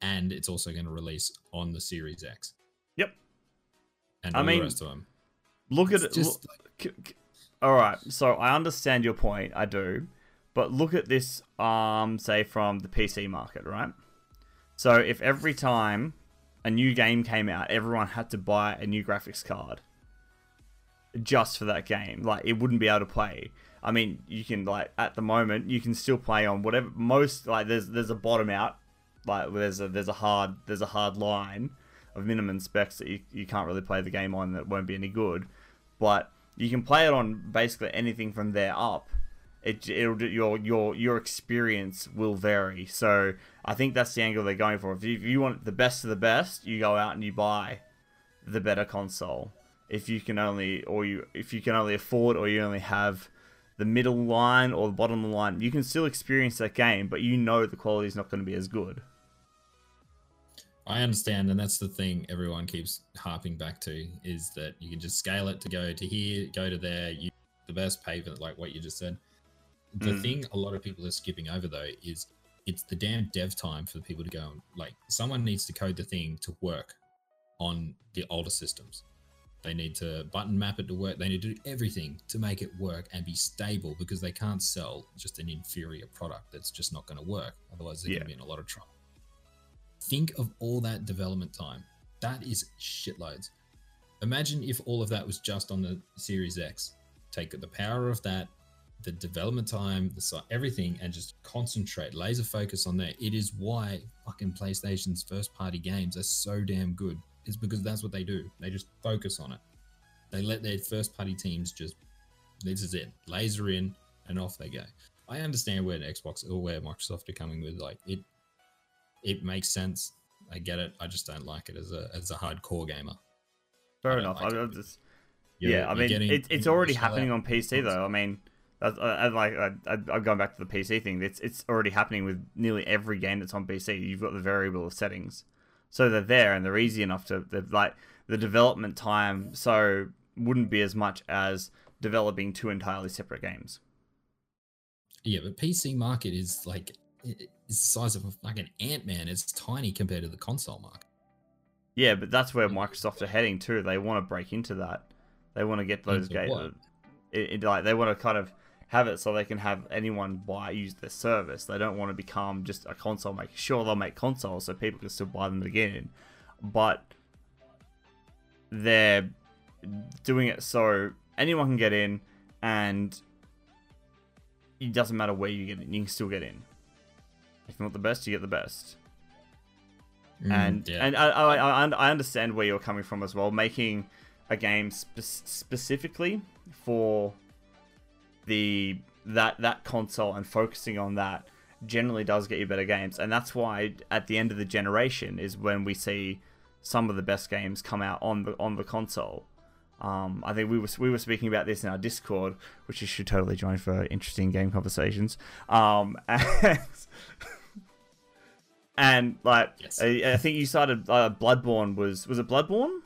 and it's also going to release on the Series X. Yep. And I mean, the rest of them. Look at it. just look- all right, so I understand your point. I do, but look at this. Um, say from the PC market, right? So if every time a new game came out, everyone had to buy a new graphics card just for that game, like it wouldn't be able to play. I mean, you can like at the moment you can still play on whatever most like there's there's a bottom out, like there's a there's a hard there's a hard line of minimum specs that you, you can't really play the game on that won't be any good, but you can play it on basically anything from there up. It it'll your your your experience will vary. So I think that's the angle they're going for. If you, if you want the best of the best, you go out and you buy the better console. If you can only or you if you can only afford or you only have the middle line or the bottom line, you can still experience that game, but you know the quality is not going to be as good. I understand, and that's the thing everyone keeps harping back to is that you can just scale it to go to here, go to there, you the best for like what you just said. The Mm. thing a lot of people are skipping over though is it's the damn dev time for the people to go and like someone needs to code the thing to work on the older systems. They need to button map it to work. They need to do everything to make it work and be stable because they can't sell just an inferior product that's just not going to work. Otherwise, they're Yeah. going to be in a lot of trouble. Think of all that development time. That is shitloads. Imagine if all of that was just on the Series X. Take the power of that, the development time, the everything, and just concentrate, laser focus on that. It is why fucking PlayStation's first party games are so damn good. It's because that's what they do. They just focus on it. They let their first party teams just this is it, laser in and off they go. I understand where Xbox or where Microsoft are coming with like it. It makes sense. I get it. I just don't like it as a as a hardcore gamer. Fair I enough. like I, just yeah, I mean, getting- it, it's already happening on PC though. I mean, that's, uh, I, I like I, I, I'm going back to the PC thing. It's it's already happening with nearly every game that's on PC. You've got the variable of settings, so they're there and they're easy enough to like the development time so wouldn't be as much as developing two entirely separate games. Yeah, but PC market is like it's the size of a fucking ant man. It's tiny compared to the console market. Yeah, but that's where Microsoft are heading too. They want to break into that. They want to get those games. what? It, it, like they want to kind of have it so they can have anyone buy use their service. They don't want to become just a console maker. Sure, they'll make consoles so people can still buy them again, but they're doing it so anyone can get in, and it doesn't matter where you get in. You can still get in. If you want the best, you get the best Mm, and yeah. and I, I I I understand where you're coming from as well. Making a game spe- specifically for the that that console and focusing on that generally does get you better games, and that's why at the end of the generation is when we see some of the best games come out on the on the console. Um, I think we were we were speaking about this in our Discord, which you should totally join for interesting game conversations. Um, and, like Yes. I, I think you cited uh, Bloodborne was was it Bloodborne?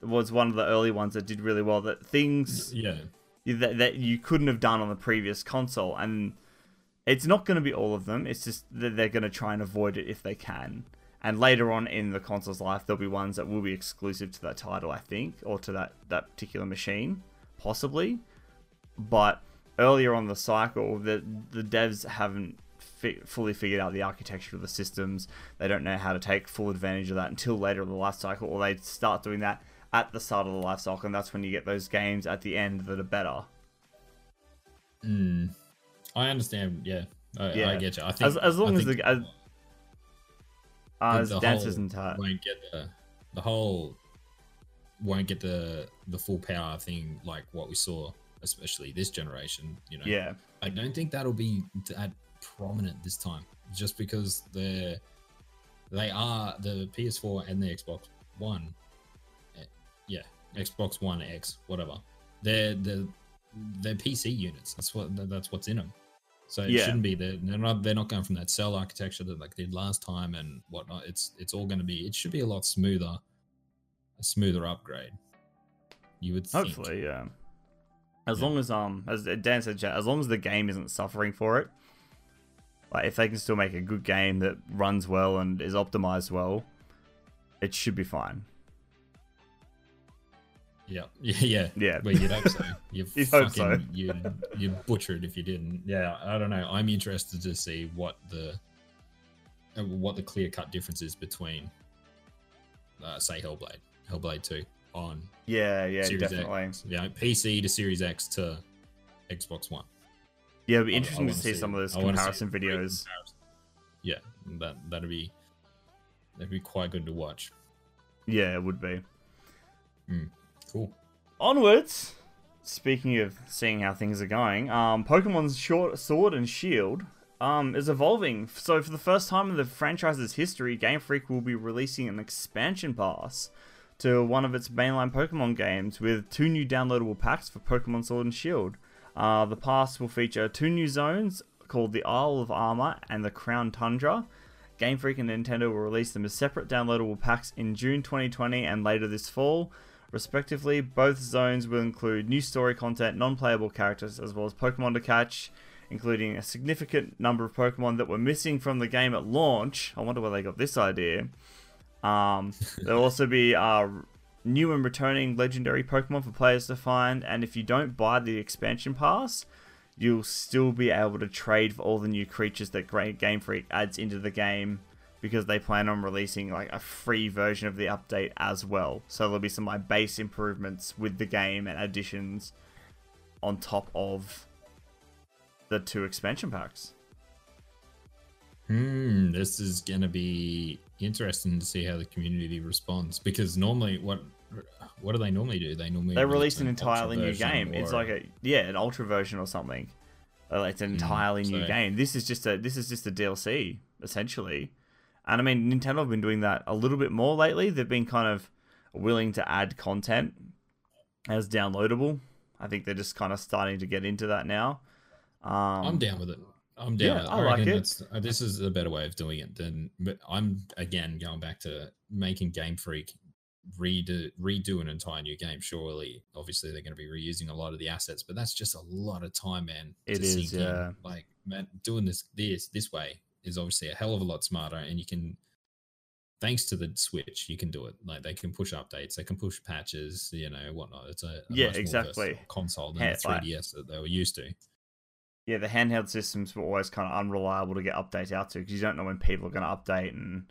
Was one of the early ones that did really well. That things yeah. that, that you couldn't have done on the previous console, and it's not going to be all of them. It's just that they're going to try and avoid it if they can. And later on in the console's life, there'll be ones that will be exclusive to that title, I think, or to that that particular machine, possibly. But earlier on the cycle, the the devs haven't fi- fully figured out the architecture of the systems. They don't know how to take full advantage of that until later in the life cycle, or they start doing that at the start of the life cycle, and that's when you get those games at the end that are better. Mm. I understand. Yeah, I, Yeah. I get you. I think As, as long I as the as, as the whole and won't get the the whole won't get the the full power thing like what we saw, especially this generation. You know, yeah, I don't think that'll be that prominent this time, just because they're they are the PS4 and the Xbox One. eh, Yeah, Xbox One X, whatever. They're the they're PC units. That's what that's what's in them. So it Yeah. shouldn't be the they're not they're not going from that cell architecture that like they did last time and whatnot. It's it's all going to be it should be a lot smoother, a smoother upgrade. You would think. hopefully, yeah. As Yeah. long as um, as Dan said, as long as the game isn't suffering for it, like if they can still make a good game that runs well and is optimized well, it should be fine. Yeah, yeah, yeah. Yeah. Well, you'd hope so. You You'd fucking, so. you you butchered if you didn't. Yeah, I don't know. I'm interested to see what the uh, what the clear cut difference is between, uh, say, Hellblade, Hellblade Two on Yeah, yeah, Series definitely. X, yeah, PC to Series X to Xbox One. Yeah, it'd be I- I interesting to wanna see, some of those I see comparison videos. comparison. Yeah, that that'd be that'd be quite good to watch. Yeah, it would be. Cool. Onwards. Speaking of seeing how things are going, um, Pokemon's short sword and shield um, is evolving. So for the first time in the franchise's history, Game Freak will be releasing an expansion pass to one of its mainline Pokemon games with two new downloadable packs for Pokemon Sword and Shield. Uh, the pass will feature two new zones called the Isle of Armor and the Crown Tundra. Game Freak and Nintendo will release them as separate downloadable packs in June 2020 and later this fall, respectively. Both zones will include new story content, non playable characters, as well as Pokemon to catch, including a significant number of Pokemon that were missing from the game at launch. I wonder where they got this idea. Um, there'll also be uh, new and returning legendary Pokemon for players to find, and if you don't buy the expansion pass, you'll still be able to trade for all the new creatures that Game Freak adds into the game because they plan on releasing like a free version of the update as well. So there'll be some like base improvements with the game and additions on top of the two expansion packs. Hmm, this is gonna be interesting to see how the community responds because normally, what what do they normally do? They normally They release released an entirely new game. It's like a yeah, an ultra version or something. Uh, It's an entirely new so- game. This is just a this is just a DLC essentially. And I mean, Nintendo have been doing that a little bit more lately. They've been kind of willing to add content as downloadable. I think they're just kind of starting to get into that now. Um, I'm down with it. I'm down. yeah, with it. I I, like it. Uh, this is a better way of doing it than. But I'm again going back to making Game Freak redo redo an entire new game. Surely, obviously, they're going to be reusing a lot of the assets, but that's just a lot of time, man. It to is, in. yeah. Like, man, doing this this this way is obviously a hell of a lot smarter, and you can. Thanks to the Switch, you can do it. Like they can push updates, they can push patches, you know, whatnot. It's a, a Yeah, exactly. console than Yeah, the 3DS that they were used to. yeah, the handheld systems were always kind of unreliable to get updates out to because you don't know when people are going to update and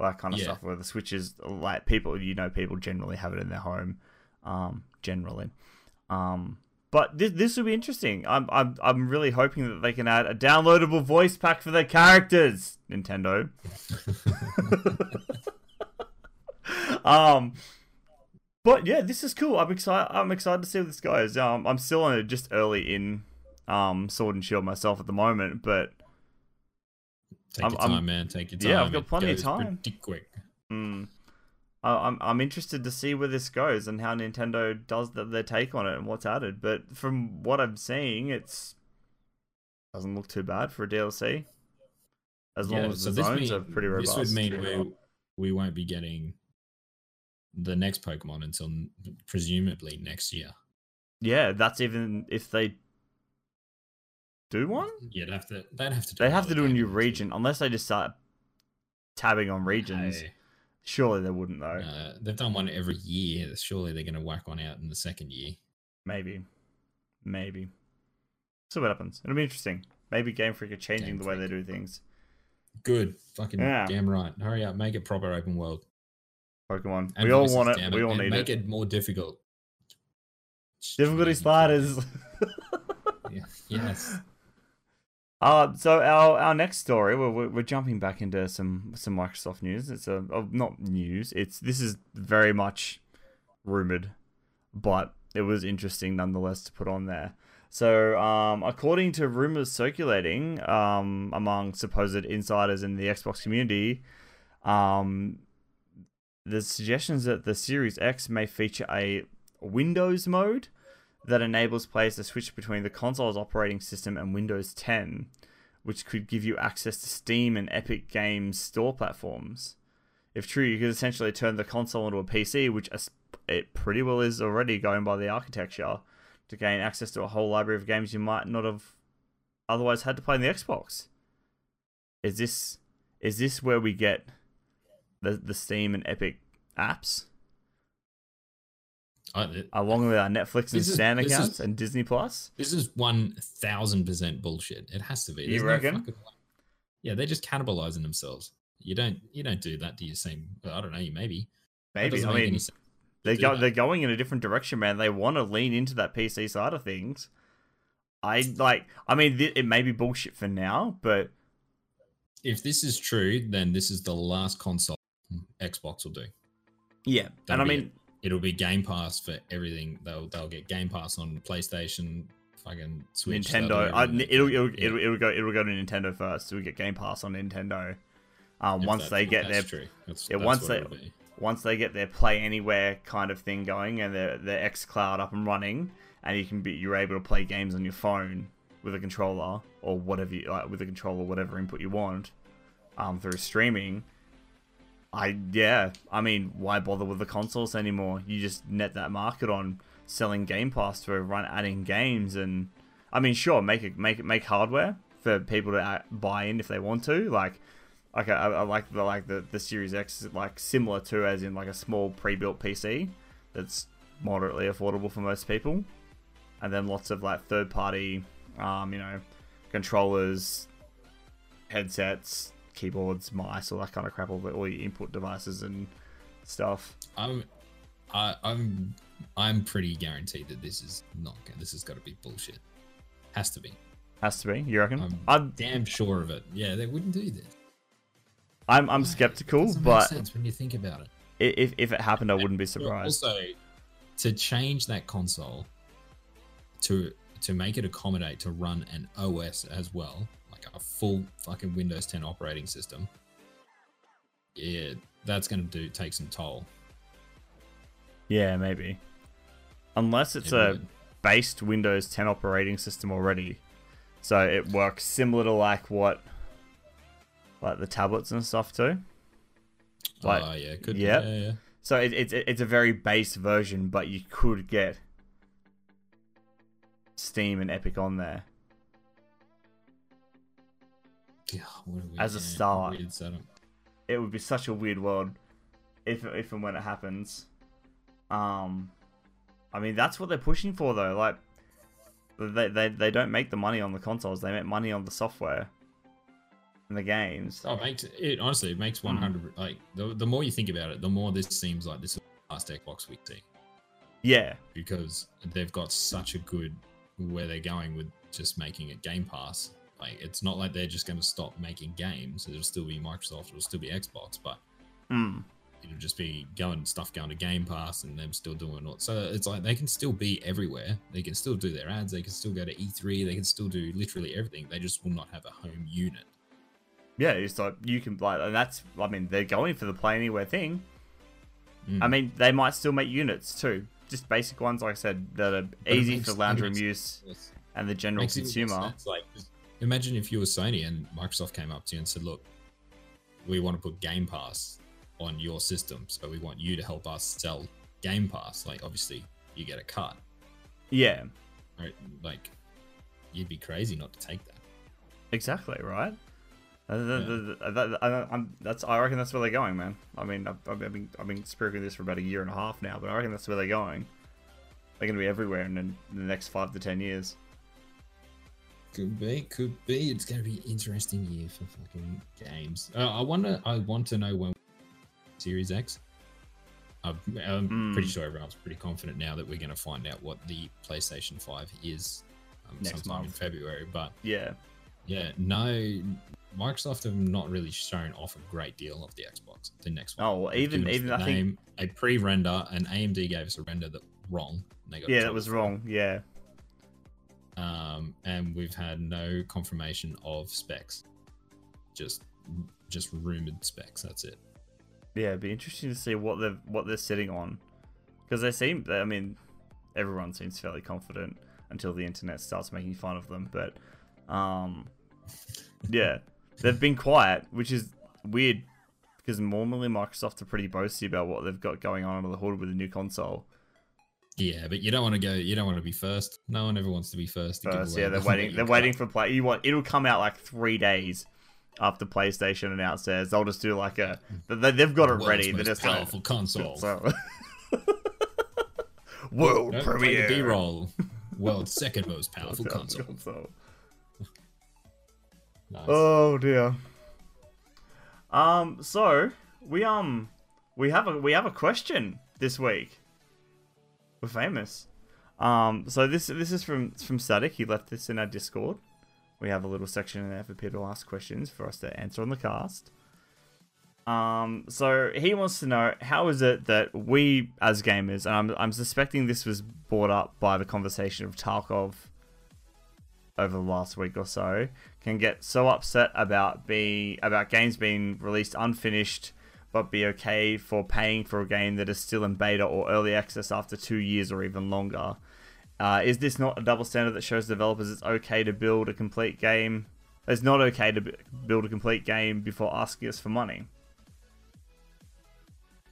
all that kind of Yeah. stuff. Where the Switches, like people, you know, people generally have it in their home, um, generally. Um, but this this will be interesting. I'm I'm I'm really hoping that they can add a downloadable voice pack for their characters. Nintendo. um. But yeah, this is cool. I'm excited. I'm excited to see where this goes. Um, I'm still just early in um Sword and Shield myself at the moment, but Take I'm- your I'm- time, man. Take your time. Yeah, I've got plenty of time. Pretty quick. mm, I, I'm I'm interested to see where this goes and how Nintendo does the, their take on it and what's added. But from what I'm seeing, it's doesn't look too bad for a DLC. As long Yeah, as so the zones mean- are pretty robust. This would mean we we won't be getting the next Pokemon until presumably next year. yeah, that's even if they do one. You'd have to. They'd have to. Do They have to do a new region unless they just start tabbing on regions. No, Surely they wouldn't though. no, they've done one every year. Surely they're going to whack one out in the second year. Maybe. Maybe. See what happens. It'll be interesting. Maybe Game Freak are changing Game the way they do things. Good. Fucking Yeah. damn right. Hurry up. Make it proper open world. Pokemon. And we all want it. We all need make it. it more difficult. Difficulty sliders. Yeah. Yes. Uh, so our, our next story, we're, we're, jumping back into some some Microsoft news. It's a oh, not news. It's this is very much rumored, but it was interesting nonetheless to put on there. So, um, according to rumors circulating um, among supposed insiders in the Xbox community, um, the suggestions that the Series X may feature a Windows mode that enables players to switch between the console's operating system and Windows 10, which could give you access to Steam and Epic Games store platforms. If true, you could essentially turn the console into a PC, which it pretty well is already going by the architecture, to gain access to a whole library of games you might not have otherwise had to play on the Xbox. Is this is this where we get the the Steam and Epic apps I, it- along with our Netflix and is- Stan this is- accounts and Disney Plus? this is one thousand percent bullshit. It has to be. You There's reckon? yeah, they're just cannibalizing themselves. You don't you don't do that to your same. I don't know. You maybe. Maybe. I mean, any sense to they go that. they're going in a different direction, man. They want to lean into that PC side of things. I like. I mean, th- it may be bullshit for now, but If this is true, then this is the last console Xbox will do. yeah. and That'll I mean, It'll be Game Pass for everything. They'll they'll get Game Pass on PlayStation, fucking Switch. Nintendo. I, it'll it'll, Yeah, it'll it'll go it'll go to Nintendo first. So we get Game Pass on Nintendo. Um, once they get their that's yeah, that's once they- once they get their Play Anywhere kind of thing going and their their X Cloud up and running, and you can be you're able to play games on your phone with a controller or whatever you like with a controller, whatever input you want, um, through streaming. I yeah, I mean, why bother with the consoles anymore? You just net that market on selling Game Pass to everyone, adding games, and I mean, sure, make it make it make hardware for people to buy in if they want to. Like, okay, I, I like the like the the Series X is like similar to as in like a small pre-built PC that's moderately affordable for most people, and then lots of like third-party, um, you know, controllers, headsets, keyboards, mice, all that kind of crap, all, the, all your input devices and stuff. I'm, I, I'm, I'm pretty guaranteed that this is not. This has got to be bullshit. Has to be. Has to be, you reckon? I'm I'm damn sure of it. Yeah, they wouldn't do this. I'm, I'm skeptical, but sense when you think about it. if if it happened, I wouldn't be surprised. Also, to change that console to to make it accommodate to run an OS as well, like a full fucking Windows 10 operating system. Yeah, that's gonna do take some toll. Yeah, maybe. Unless it's It a would. based Windows 10 operating system already, so it works similar to like what, like the tablets and stuff too. Like, oh yeah, could yep. yeah, yeah. So it, it's it's a very base version, but you could get Steam and Epic on there. Yeah, As a start. It would be such a weird world if if and when it happens. Um, I mean that's what they're pushing for though. Like they they they don't make the money on the consoles; they make money on the software and the games. Oh, it makes it honestly. It Hmm. makes one hundred. Like the the more you think about it, the more this seems like this is the last Xbox we see Yeah, because they've got such a good where they're going with just making it Game Pass. Like it's not like they're just going to stop making games. It'll still be Microsoft. It'll still be Xbox, but mm. it'll just be going stuff going to Game Pass and them still doing it. So it's like they can still be everywhere. They can still do their ads. They can still go to E3. They can still do literally everything. They just will not have a home unit. yeah. It's like you can like, and that's. I mean, they're going for the play anywhere thing. Mm. I mean, they might still make units too, just basic ones, like I said, that are it easy for lounge room use Yes. and the general consumer. sense, Like, just imagine if you were Sony and Microsoft came up to you and said, "Look, we want to put Game Pass on your system, so we want you to help us sell Game Pass." Like, obviously, you get a cut, Yeah, right? Like, you'd be crazy not to take that. exactly right. Uh, that- that's I reckon that's where they're going, man. I mean, I've, I've been I've been speaking this for about a year and a half now, but I reckon that's where they're going. They're going to be everywhere in, in the next five to ten years. Could be, could be. It's going to be an interesting year for fucking games. Uh, I wonder. I want to know when Series X. I'm, I'm Mm. pretty sure everyone's pretty confident now that we're going to find out what the PlayStation Five is um, Next sometime in. February. But Yeah. yeah, no, Microsoft have not really shown off a great deal of the Xbox. The next one. Oh, well, even even I think a pre-render, and AMD gave us a render that wrong. They got yeah, that was wrong. Yeah. Um, and we've had no confirmation of specs. Just, just rumored specs. That's it. Yeah, it'd be interesting to see what they're what they're sitting on, because they seem. I mean, everyone seems fairly confident until the internet starts making fun of them. But, um, yeah, they've been quiet, which is weird because normally Microsoft are pretty boasty about what they've got going on under the hood with the new console. Yeah, but you don't want to go. You don't want to be first. No one ever wants to be first. to First, yeah, they're waiting. They're waiting for play. You want it'll come out like three days after PlayStation announced theirs. They'll just do like a. They, they've got The it ready. They're most just like, powerful console. So, world Don't play the premiere. B-roll. World's second most powerful console. Nice. Oh dear. Um. So we um we have a we have a question this week. We're famous. Um. So this this is from from Static. He left this in our Discord. We have a little section in there for people to ask questions for us to answer on the cast. Um, so he wants to know how is it that we as gamers, and I'm, I'm suspecting this was brought up by the conversation of Tarkov over the last week or so, can get so upset about be about games being released unfinished, but be okay for paying for a game that is still in beta or early access after two years or even longer. Uh, is this not a double standard that shows developers it's okay to build a complete game? It's not okay to build a complete game before asking us for money.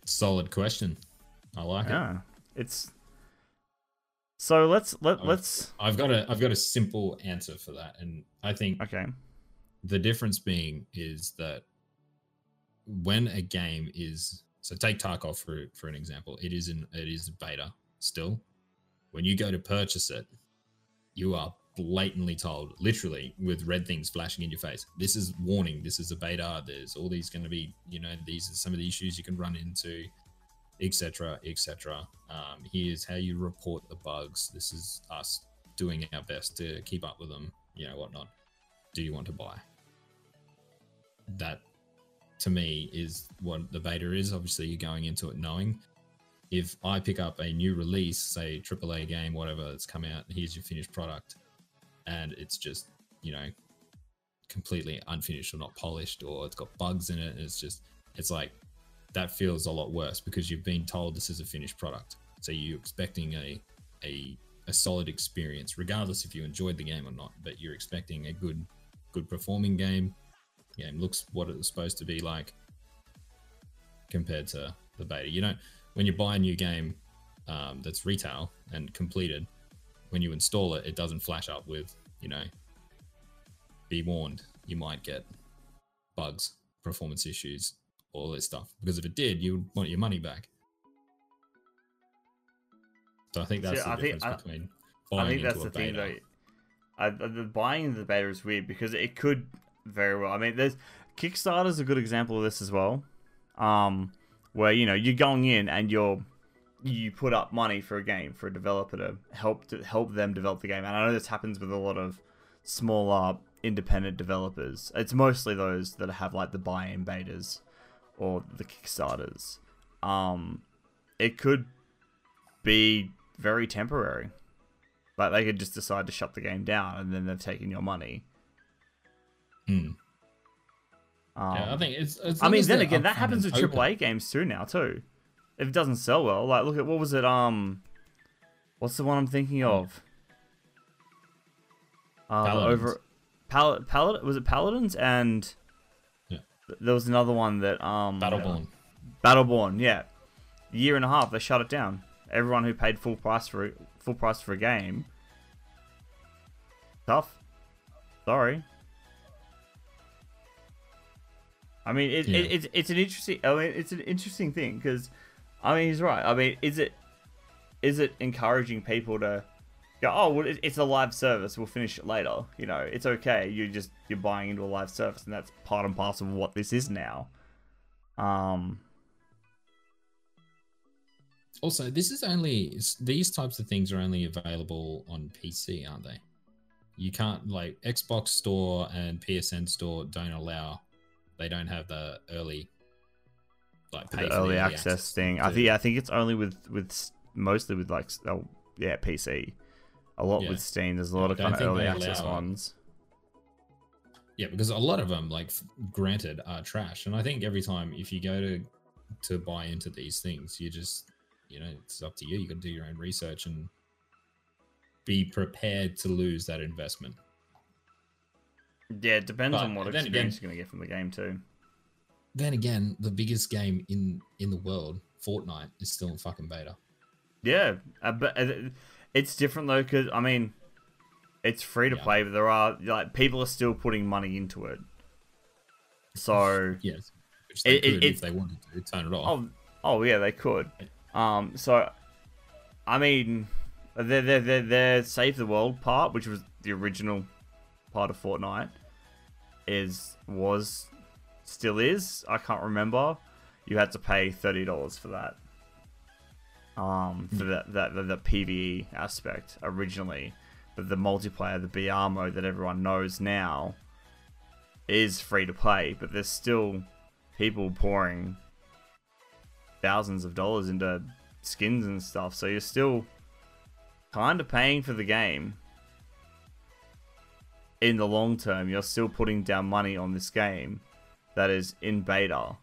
Solid question. I like it. Yeah, it's so let's let let's I've got a I've got a simple answer for that, and I think okay. the difference being is that when a game is so take Tarkov for for an example, it is in it is beta still. When you go to purchase it, you are blatantly told, literally with red things flashing in your face, this is warning, this is a beta, there's all these going to be, you know, these are some of the issues you can run into, etc., etc. Um, here's how you report the bugs. This is us doing our best to keep up with them, you know, whatnot. Do you want to buy? That to me is what the beta is. Obviously, you're going into it knowing. If I pick up a new release, say AAA game, whatever that's come out, here's your finished product, and it's just, you know, completely unfinished or not polished, or it's got bugs in it, it's just, it's like that feels a lot worse because you've been told this is a finished product. So you're expecting a a a solid experience, regardless if you enjoyed the game or not. But you're expecting a good good performing game. Game looks what it's supposed to be like compared to the beta. You don't when you buy a new game um, that's retail and completed. When you install it, it doesn't flash up with you know. Be warned, you might get bugs, performance issues, all this stuff. Because if it did, you would want your money back. So I think that's the I think- difference I- between I buying think that's the thing beta. though. I, the the buying the beta is weird because it could very well. I mean, there's Kickstarter's a good example of this as well. Um, where you know you're going in and you're you put up money for a game for a developer to help to help them develop the game. And I know this happens with a lot of smaller independent developers. It's mostly those that have like the buy-in betas or the Kickstarters. Um, it could be very temporary. Like they could just decide to shut the game down and then they've taken your money. Hmm. Um, yeah, I think it's. as I mean, then again, that happens with and open. AAA games too now too. If it doesn't sell well, like look at what was it? Um, what's the one I'm thinking of? Uh, Paladins. over, Pal- Paladin was it Paladins and Yeah. there was another one that um Battleborn. Battleborn, yeah, year and a half they shut it down. Everyone who paid full price for it, full price for a game, tough. Sorry. I mean, it, Yeah. it, it's it's an interesting. I mean, it's an interesting thing because, I mean, he's right. I mean, is it is it encouraging people to go, oh, well, it- it's a live service. We'll finish it later. You know, it's okay. You just you're buying into a live service, and that's part and parcel of what this is now. Um, Also, this is only these types of things are only available on PC, aren't they? You can't like Xbox Store and PSN Store don't allow. They don't have the early like the early the access, thing. I think yeah, I think it's only with with mostly with like oh, yeah PC. A lot Yeah. with Steam. There's a lot of kind of early access allow ones. Yeah, because a lot of them, like granted, are trash, and I think every time if you go to to buy into these things, you just you know it's up to you. You got to do your own research and be prepared to lose that investment. Yeah, it depends But on what experience again- you're gonna get from the game too. Then again, the biggest game in in the world, Fortnite, is still in fucking beta. Yeah, uh, but uh, it's different though, because I mean, it's free to Yeah. play, but there are like people are still putting money into it. So Yes, which they It- it- could it- if they wanted to turn it off. Oh, oh yeah, they could. Um, so, I mean, their their their their save the world part, which was the original part of Fortnite, is was still is. I can't remember. You had to pay thirty dollars for that. Um, for that that the, the PVE aspect originally, but the multiplayer, the BR mode that everyone knows now, is free to play. But there's still people pouring thousands of dollars into skins and stuff, so you're still kind of paying for the game. In the long term, you're still putting down money on this game that is in beta.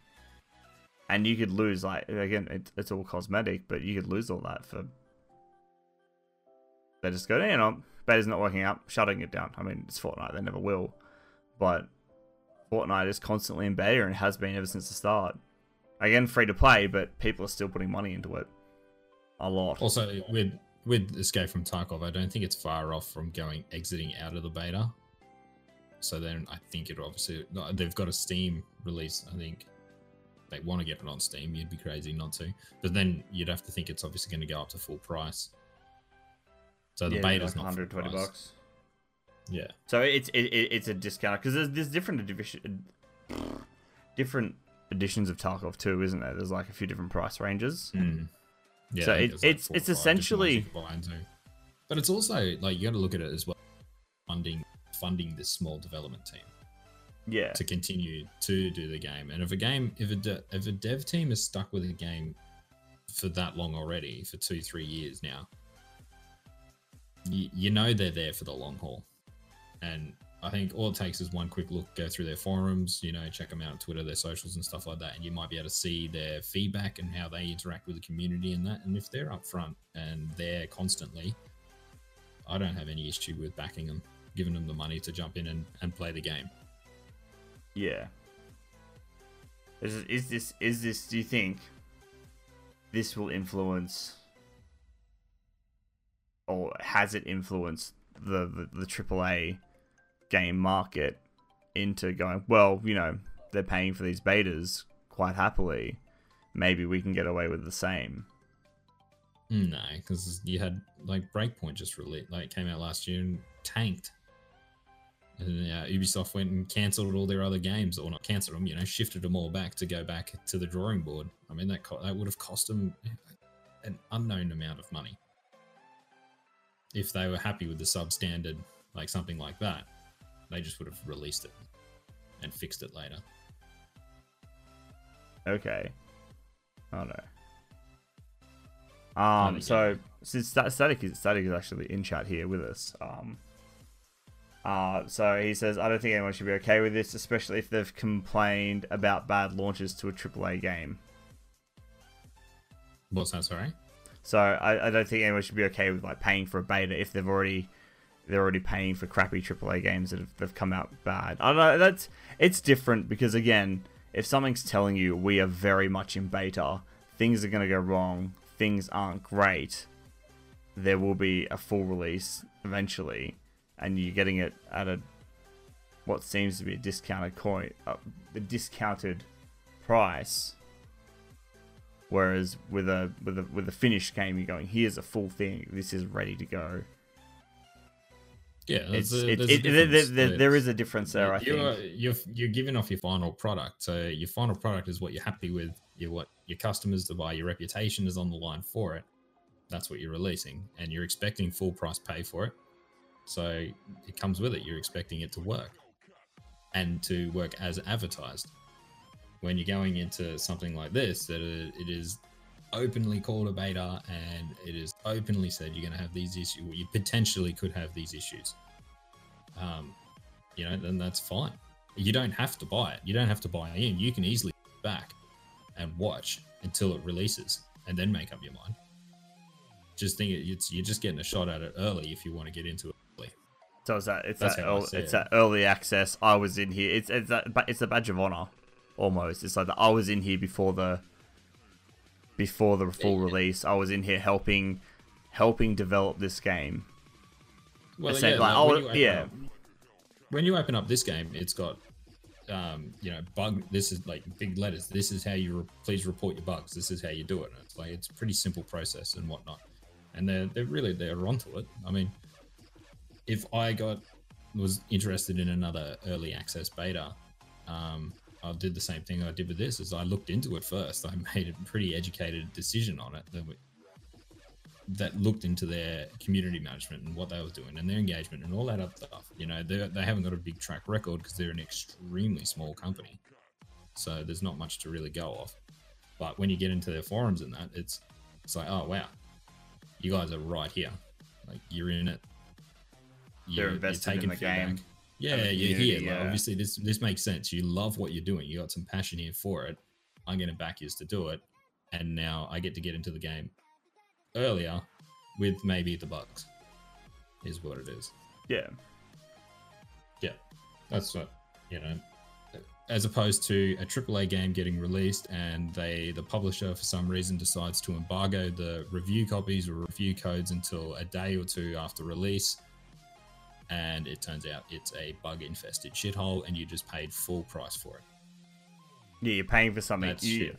And you could lose, like, again, it, it's all cosmetic, but you could lose all that for. They just go, you know, beta's not working out, shutting it down. I mean, it's Fortnite, they never will. But Fortnite is constantly in beta and has been ever since the start. Again, free to play, but people are still putting money into it. A lot. Also, with with Escape from Tarkov, I don't think it's far off from going exiting out of the beta. So then I think it obviously they've got a Steam release. I think they want to get it on Steam. You'd be crazy not to. But then you'd have to think it's obviously going to go up to full price. So the Yeah, beta's like not full 120 price. bucks. Yeah, So it's it, it, it's a discount because there's there's different division, different editions of Tarkov 2, isn't there? There's like a few different price ranges. Mm. yeah. So it- there's, it's- it's five different ones essentially- you can buy into. But it's also like you got to look at it as well, funding funding this small development team. Yeah, to continue to do the game. And if a game, if a de- if a dev team is stuck with a game for that long already, for two three years now, you, you know they're there for the long haul. And I think all it takes is one quick look, go through their forums, you know, check them out on Twitter, their socials and stuff like that, and you might be able to see their feedback and how they interact with the community and that. And if they're upfront and they're constantly, I don't have any issue with backing them, giving them the money to jump in and, and play the game. yeah. Is, is this is this? Do you think this will influence, or has it influenced the the, the AAA game market into going? Well, you know, they're paying for these betas quite happily. Maybe we can get away with the same. No, because you had like Breakpoint just released, like came out last year and tanked. And uh, Ubisoft went and cancelled all their other games, or not cancelled them, you know, shifted them all back to go back to the drawing board. I mean, that co- that would have cost them an unknown amount of money if they were happy with the substandard, like something like that. They just would have released it and fixed it later. Okay. Oh no. Um. So since Sta- static is static is actually in chat here with us. Um. Uh. So he says, I don't think anyone should be okay with this, especially if they've complained about bad launches to a AAA game. What's that? Sorry. So I, I don't think anyone should be okay with like paying for a beta if they've already they're already paying for crappy AAA games that have they've come out bad. I don't know. That's it's different because again, if something's telling you we are very much in beta, things are gonna go wrong, things aren't great. There will be a full release eventually, and you're getting it at a what seems to be a discounted coin, uh, a discounted price. Whereas with a with a with a finished game, you're going, here's a full thing. This is ready to go. Yeah, it's, a- it, there, there- is a difference there. I you're, think. you're you're giving off your final product. So your final product is what you're happy with. You want your customers to buy. Your reputation is on the line for it. That's what you're releasing, and you're expecting full price pay for it. So it comes with it. You're expecting it to work, and to work as advertised. When you're going into something like this, that it is openly called a beta, and it is openly said you're going to have these issues. You potentially could have these issues. Um, you know, then that's fine. You don't have to buy it. You don't have to buy in. You can easily back and watch until it releases and then make up your mind. Just think it's you're just getting a shot at it early if you want to get into it. So it's that it's That's that early, see it's it. that early access. I was in here. It's it's that it's a badge of honor, almost. It's like the, I was in here before the before the full Yeah. release. I was in here helping helping develop this game. Well, yeah, like, like, when oh, you open yeah. up- when you open up this game, it's got, um, you know, bug. This is like big letters. This is how you re- please report your bugs. This is how you do it. And it's like it's a pretty simple process and whatnot. And they're they're really they're onto it. I mean, if I got was interested in another early access beta, um, I did the same thing I did with this. Is I looked into it first. I made a pretty educated decision on it. That w- that looked into their community management and what they were doing and their engagement and all that other stuff. You know, they they haven't got a big track record because they're an extremely small company, so there's not much to really go off. But when you get into their forums and that, it's it's like, oh wow, you guys are right here, like you're in it. They're invested in the game Yeah, and you're community, here. Like, yeah. obviously, this this makes sense. You love what you're doing. You got some passion here for it. I'm going to back you to do it, and now I get to get into the game earlier with maybe the bugs. Is what it is. Yeah. Yeah, that's what you know. As opposed to a AAA game getting released and they the publisher for some reason decides to embargo the review copies or review codes until a day or two after release, and it turns out it's a bug infested shithole and you just paid full price for it. Yeah, you're paying for something. That's you, shit.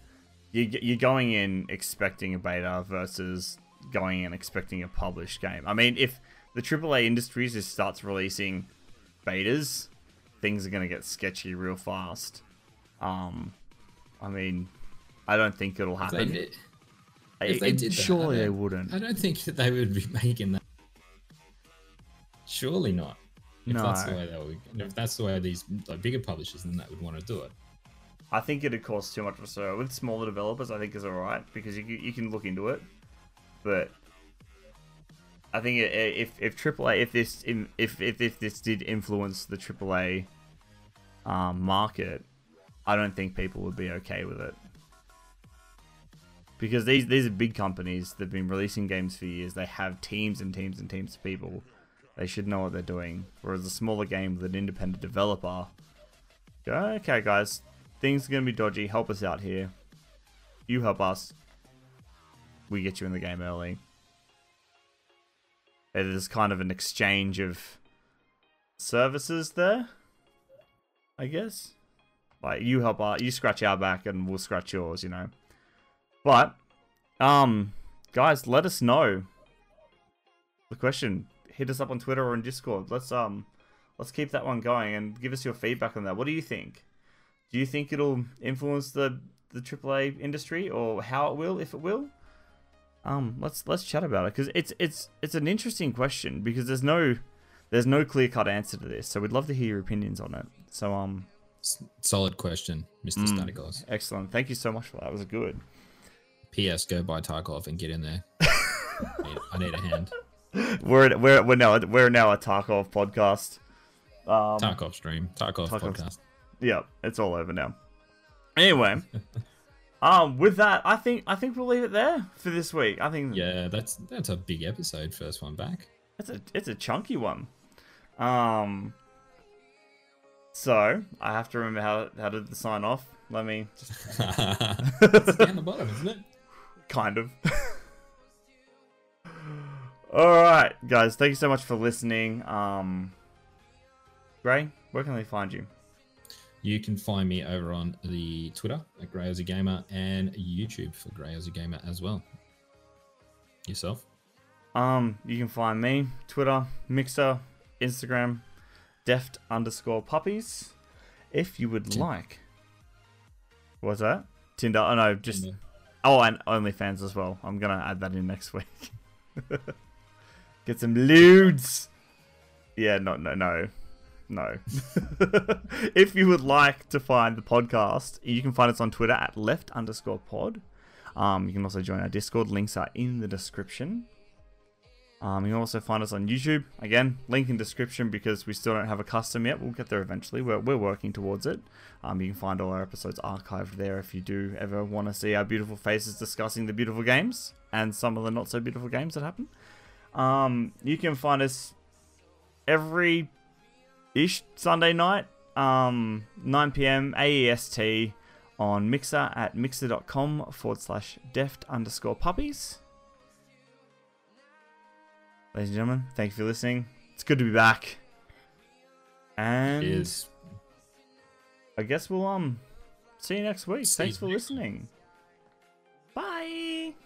you you're going in expecting a beta versus going in expecting a published game. I mean, if the AAA industries just starts releasing betas, things are gonna get sketchy real fast. Um, I mean, I don't think it'll If they happen. did- if they I- did that, surely I they wouldn't. I don't think that they would be making that. Surely not. If that's the No. way they would, if that's the way these like, bigger publishers, then they would want to do it. I think it'd cost too much of a stir. With smaller developers, I think is alright because you can- you can look into it, but I think if if AAA if this if if, if this did influence the AAA um, market, I don't think people would be okay with it because these these are big companies. They've been releasing games for years. They have teams and teams and teams of people. They should know what they're doing. Whereas a smaller game with an independent developer, okay, guys, things are gonna be dodgy. Help us out here. You help us. We get you in the game early. It is kind of an exchange of services there, I guess. Like you help our, you scratch our back, and we'll scratch yours. You know. But, um, guys, let us know. The question: Hit us up on Twitter or in Discord. Let's um, let's keep that one going and give us your feedback on that. What do you think? Do you think it'll influence the the AAA industry, or how it will, if it will? Um, let's let's chat about it because it's it's it's an interesting question because there's no there's no clear cut answer to this. So we'd love to hear your opinions on it. So um, S- Solid question, Mr. Mm. Staticos. excellent. Thank you so much for that. It was good. P.S. Go buy Tarkov and get in there. I, need, I need a hand. We're we're we're now we're now a Tarkov podcast. Um, Tarkov stream. Tarkov Tarkov- podcast. yeah, it's all over now. Anyway, um, with that, I think I think we'll leave it there for this week. I think Yeah, that's that's a big episode. First one back. It's a it's a chunky one. Um. So I have to remember how how to sign off. Let me just it's down the bottom, isn't it? kind of. All right, guys. Thank you so much for listening. Um. Gray, where can they find you? You can find me over on the Twitter at Grey as a Gamer and YouTube for Grey as a Gamer as well. Yourself? Um, you can find me Twitter, Mixer, Instagram, deft underscore puppies. If you would like. What's that? Tinder. Oh no, just Tinder. oh, and OnlyFans as well. I'm gonna add that in next week. Get some lewds. Yeah, no, no, no, no. if you would like to find the podcast, you can find us on Twitter at left underscore pod. Um, you can also join our Discord. Links are in the description. Um, you can also find us on YouTube. Again, link in description because we still don't have a custom yet. We'll get there eventually. We're, we're working towards it. Um, you can find all our episodes archived there if you do ever want to see our beautiful faces discussing the beautiful games and some of the not so beautiful games that happen. Um, you can find us every ish Sunday night, um, 9 p.m. AEST on Mixer at mixer.com forward slash deft underscore puppies. Ladies and gentlemen, thank you for listening. It's good to be back. And Is I guess we'll um see you next week. See Thanks for listening. listening.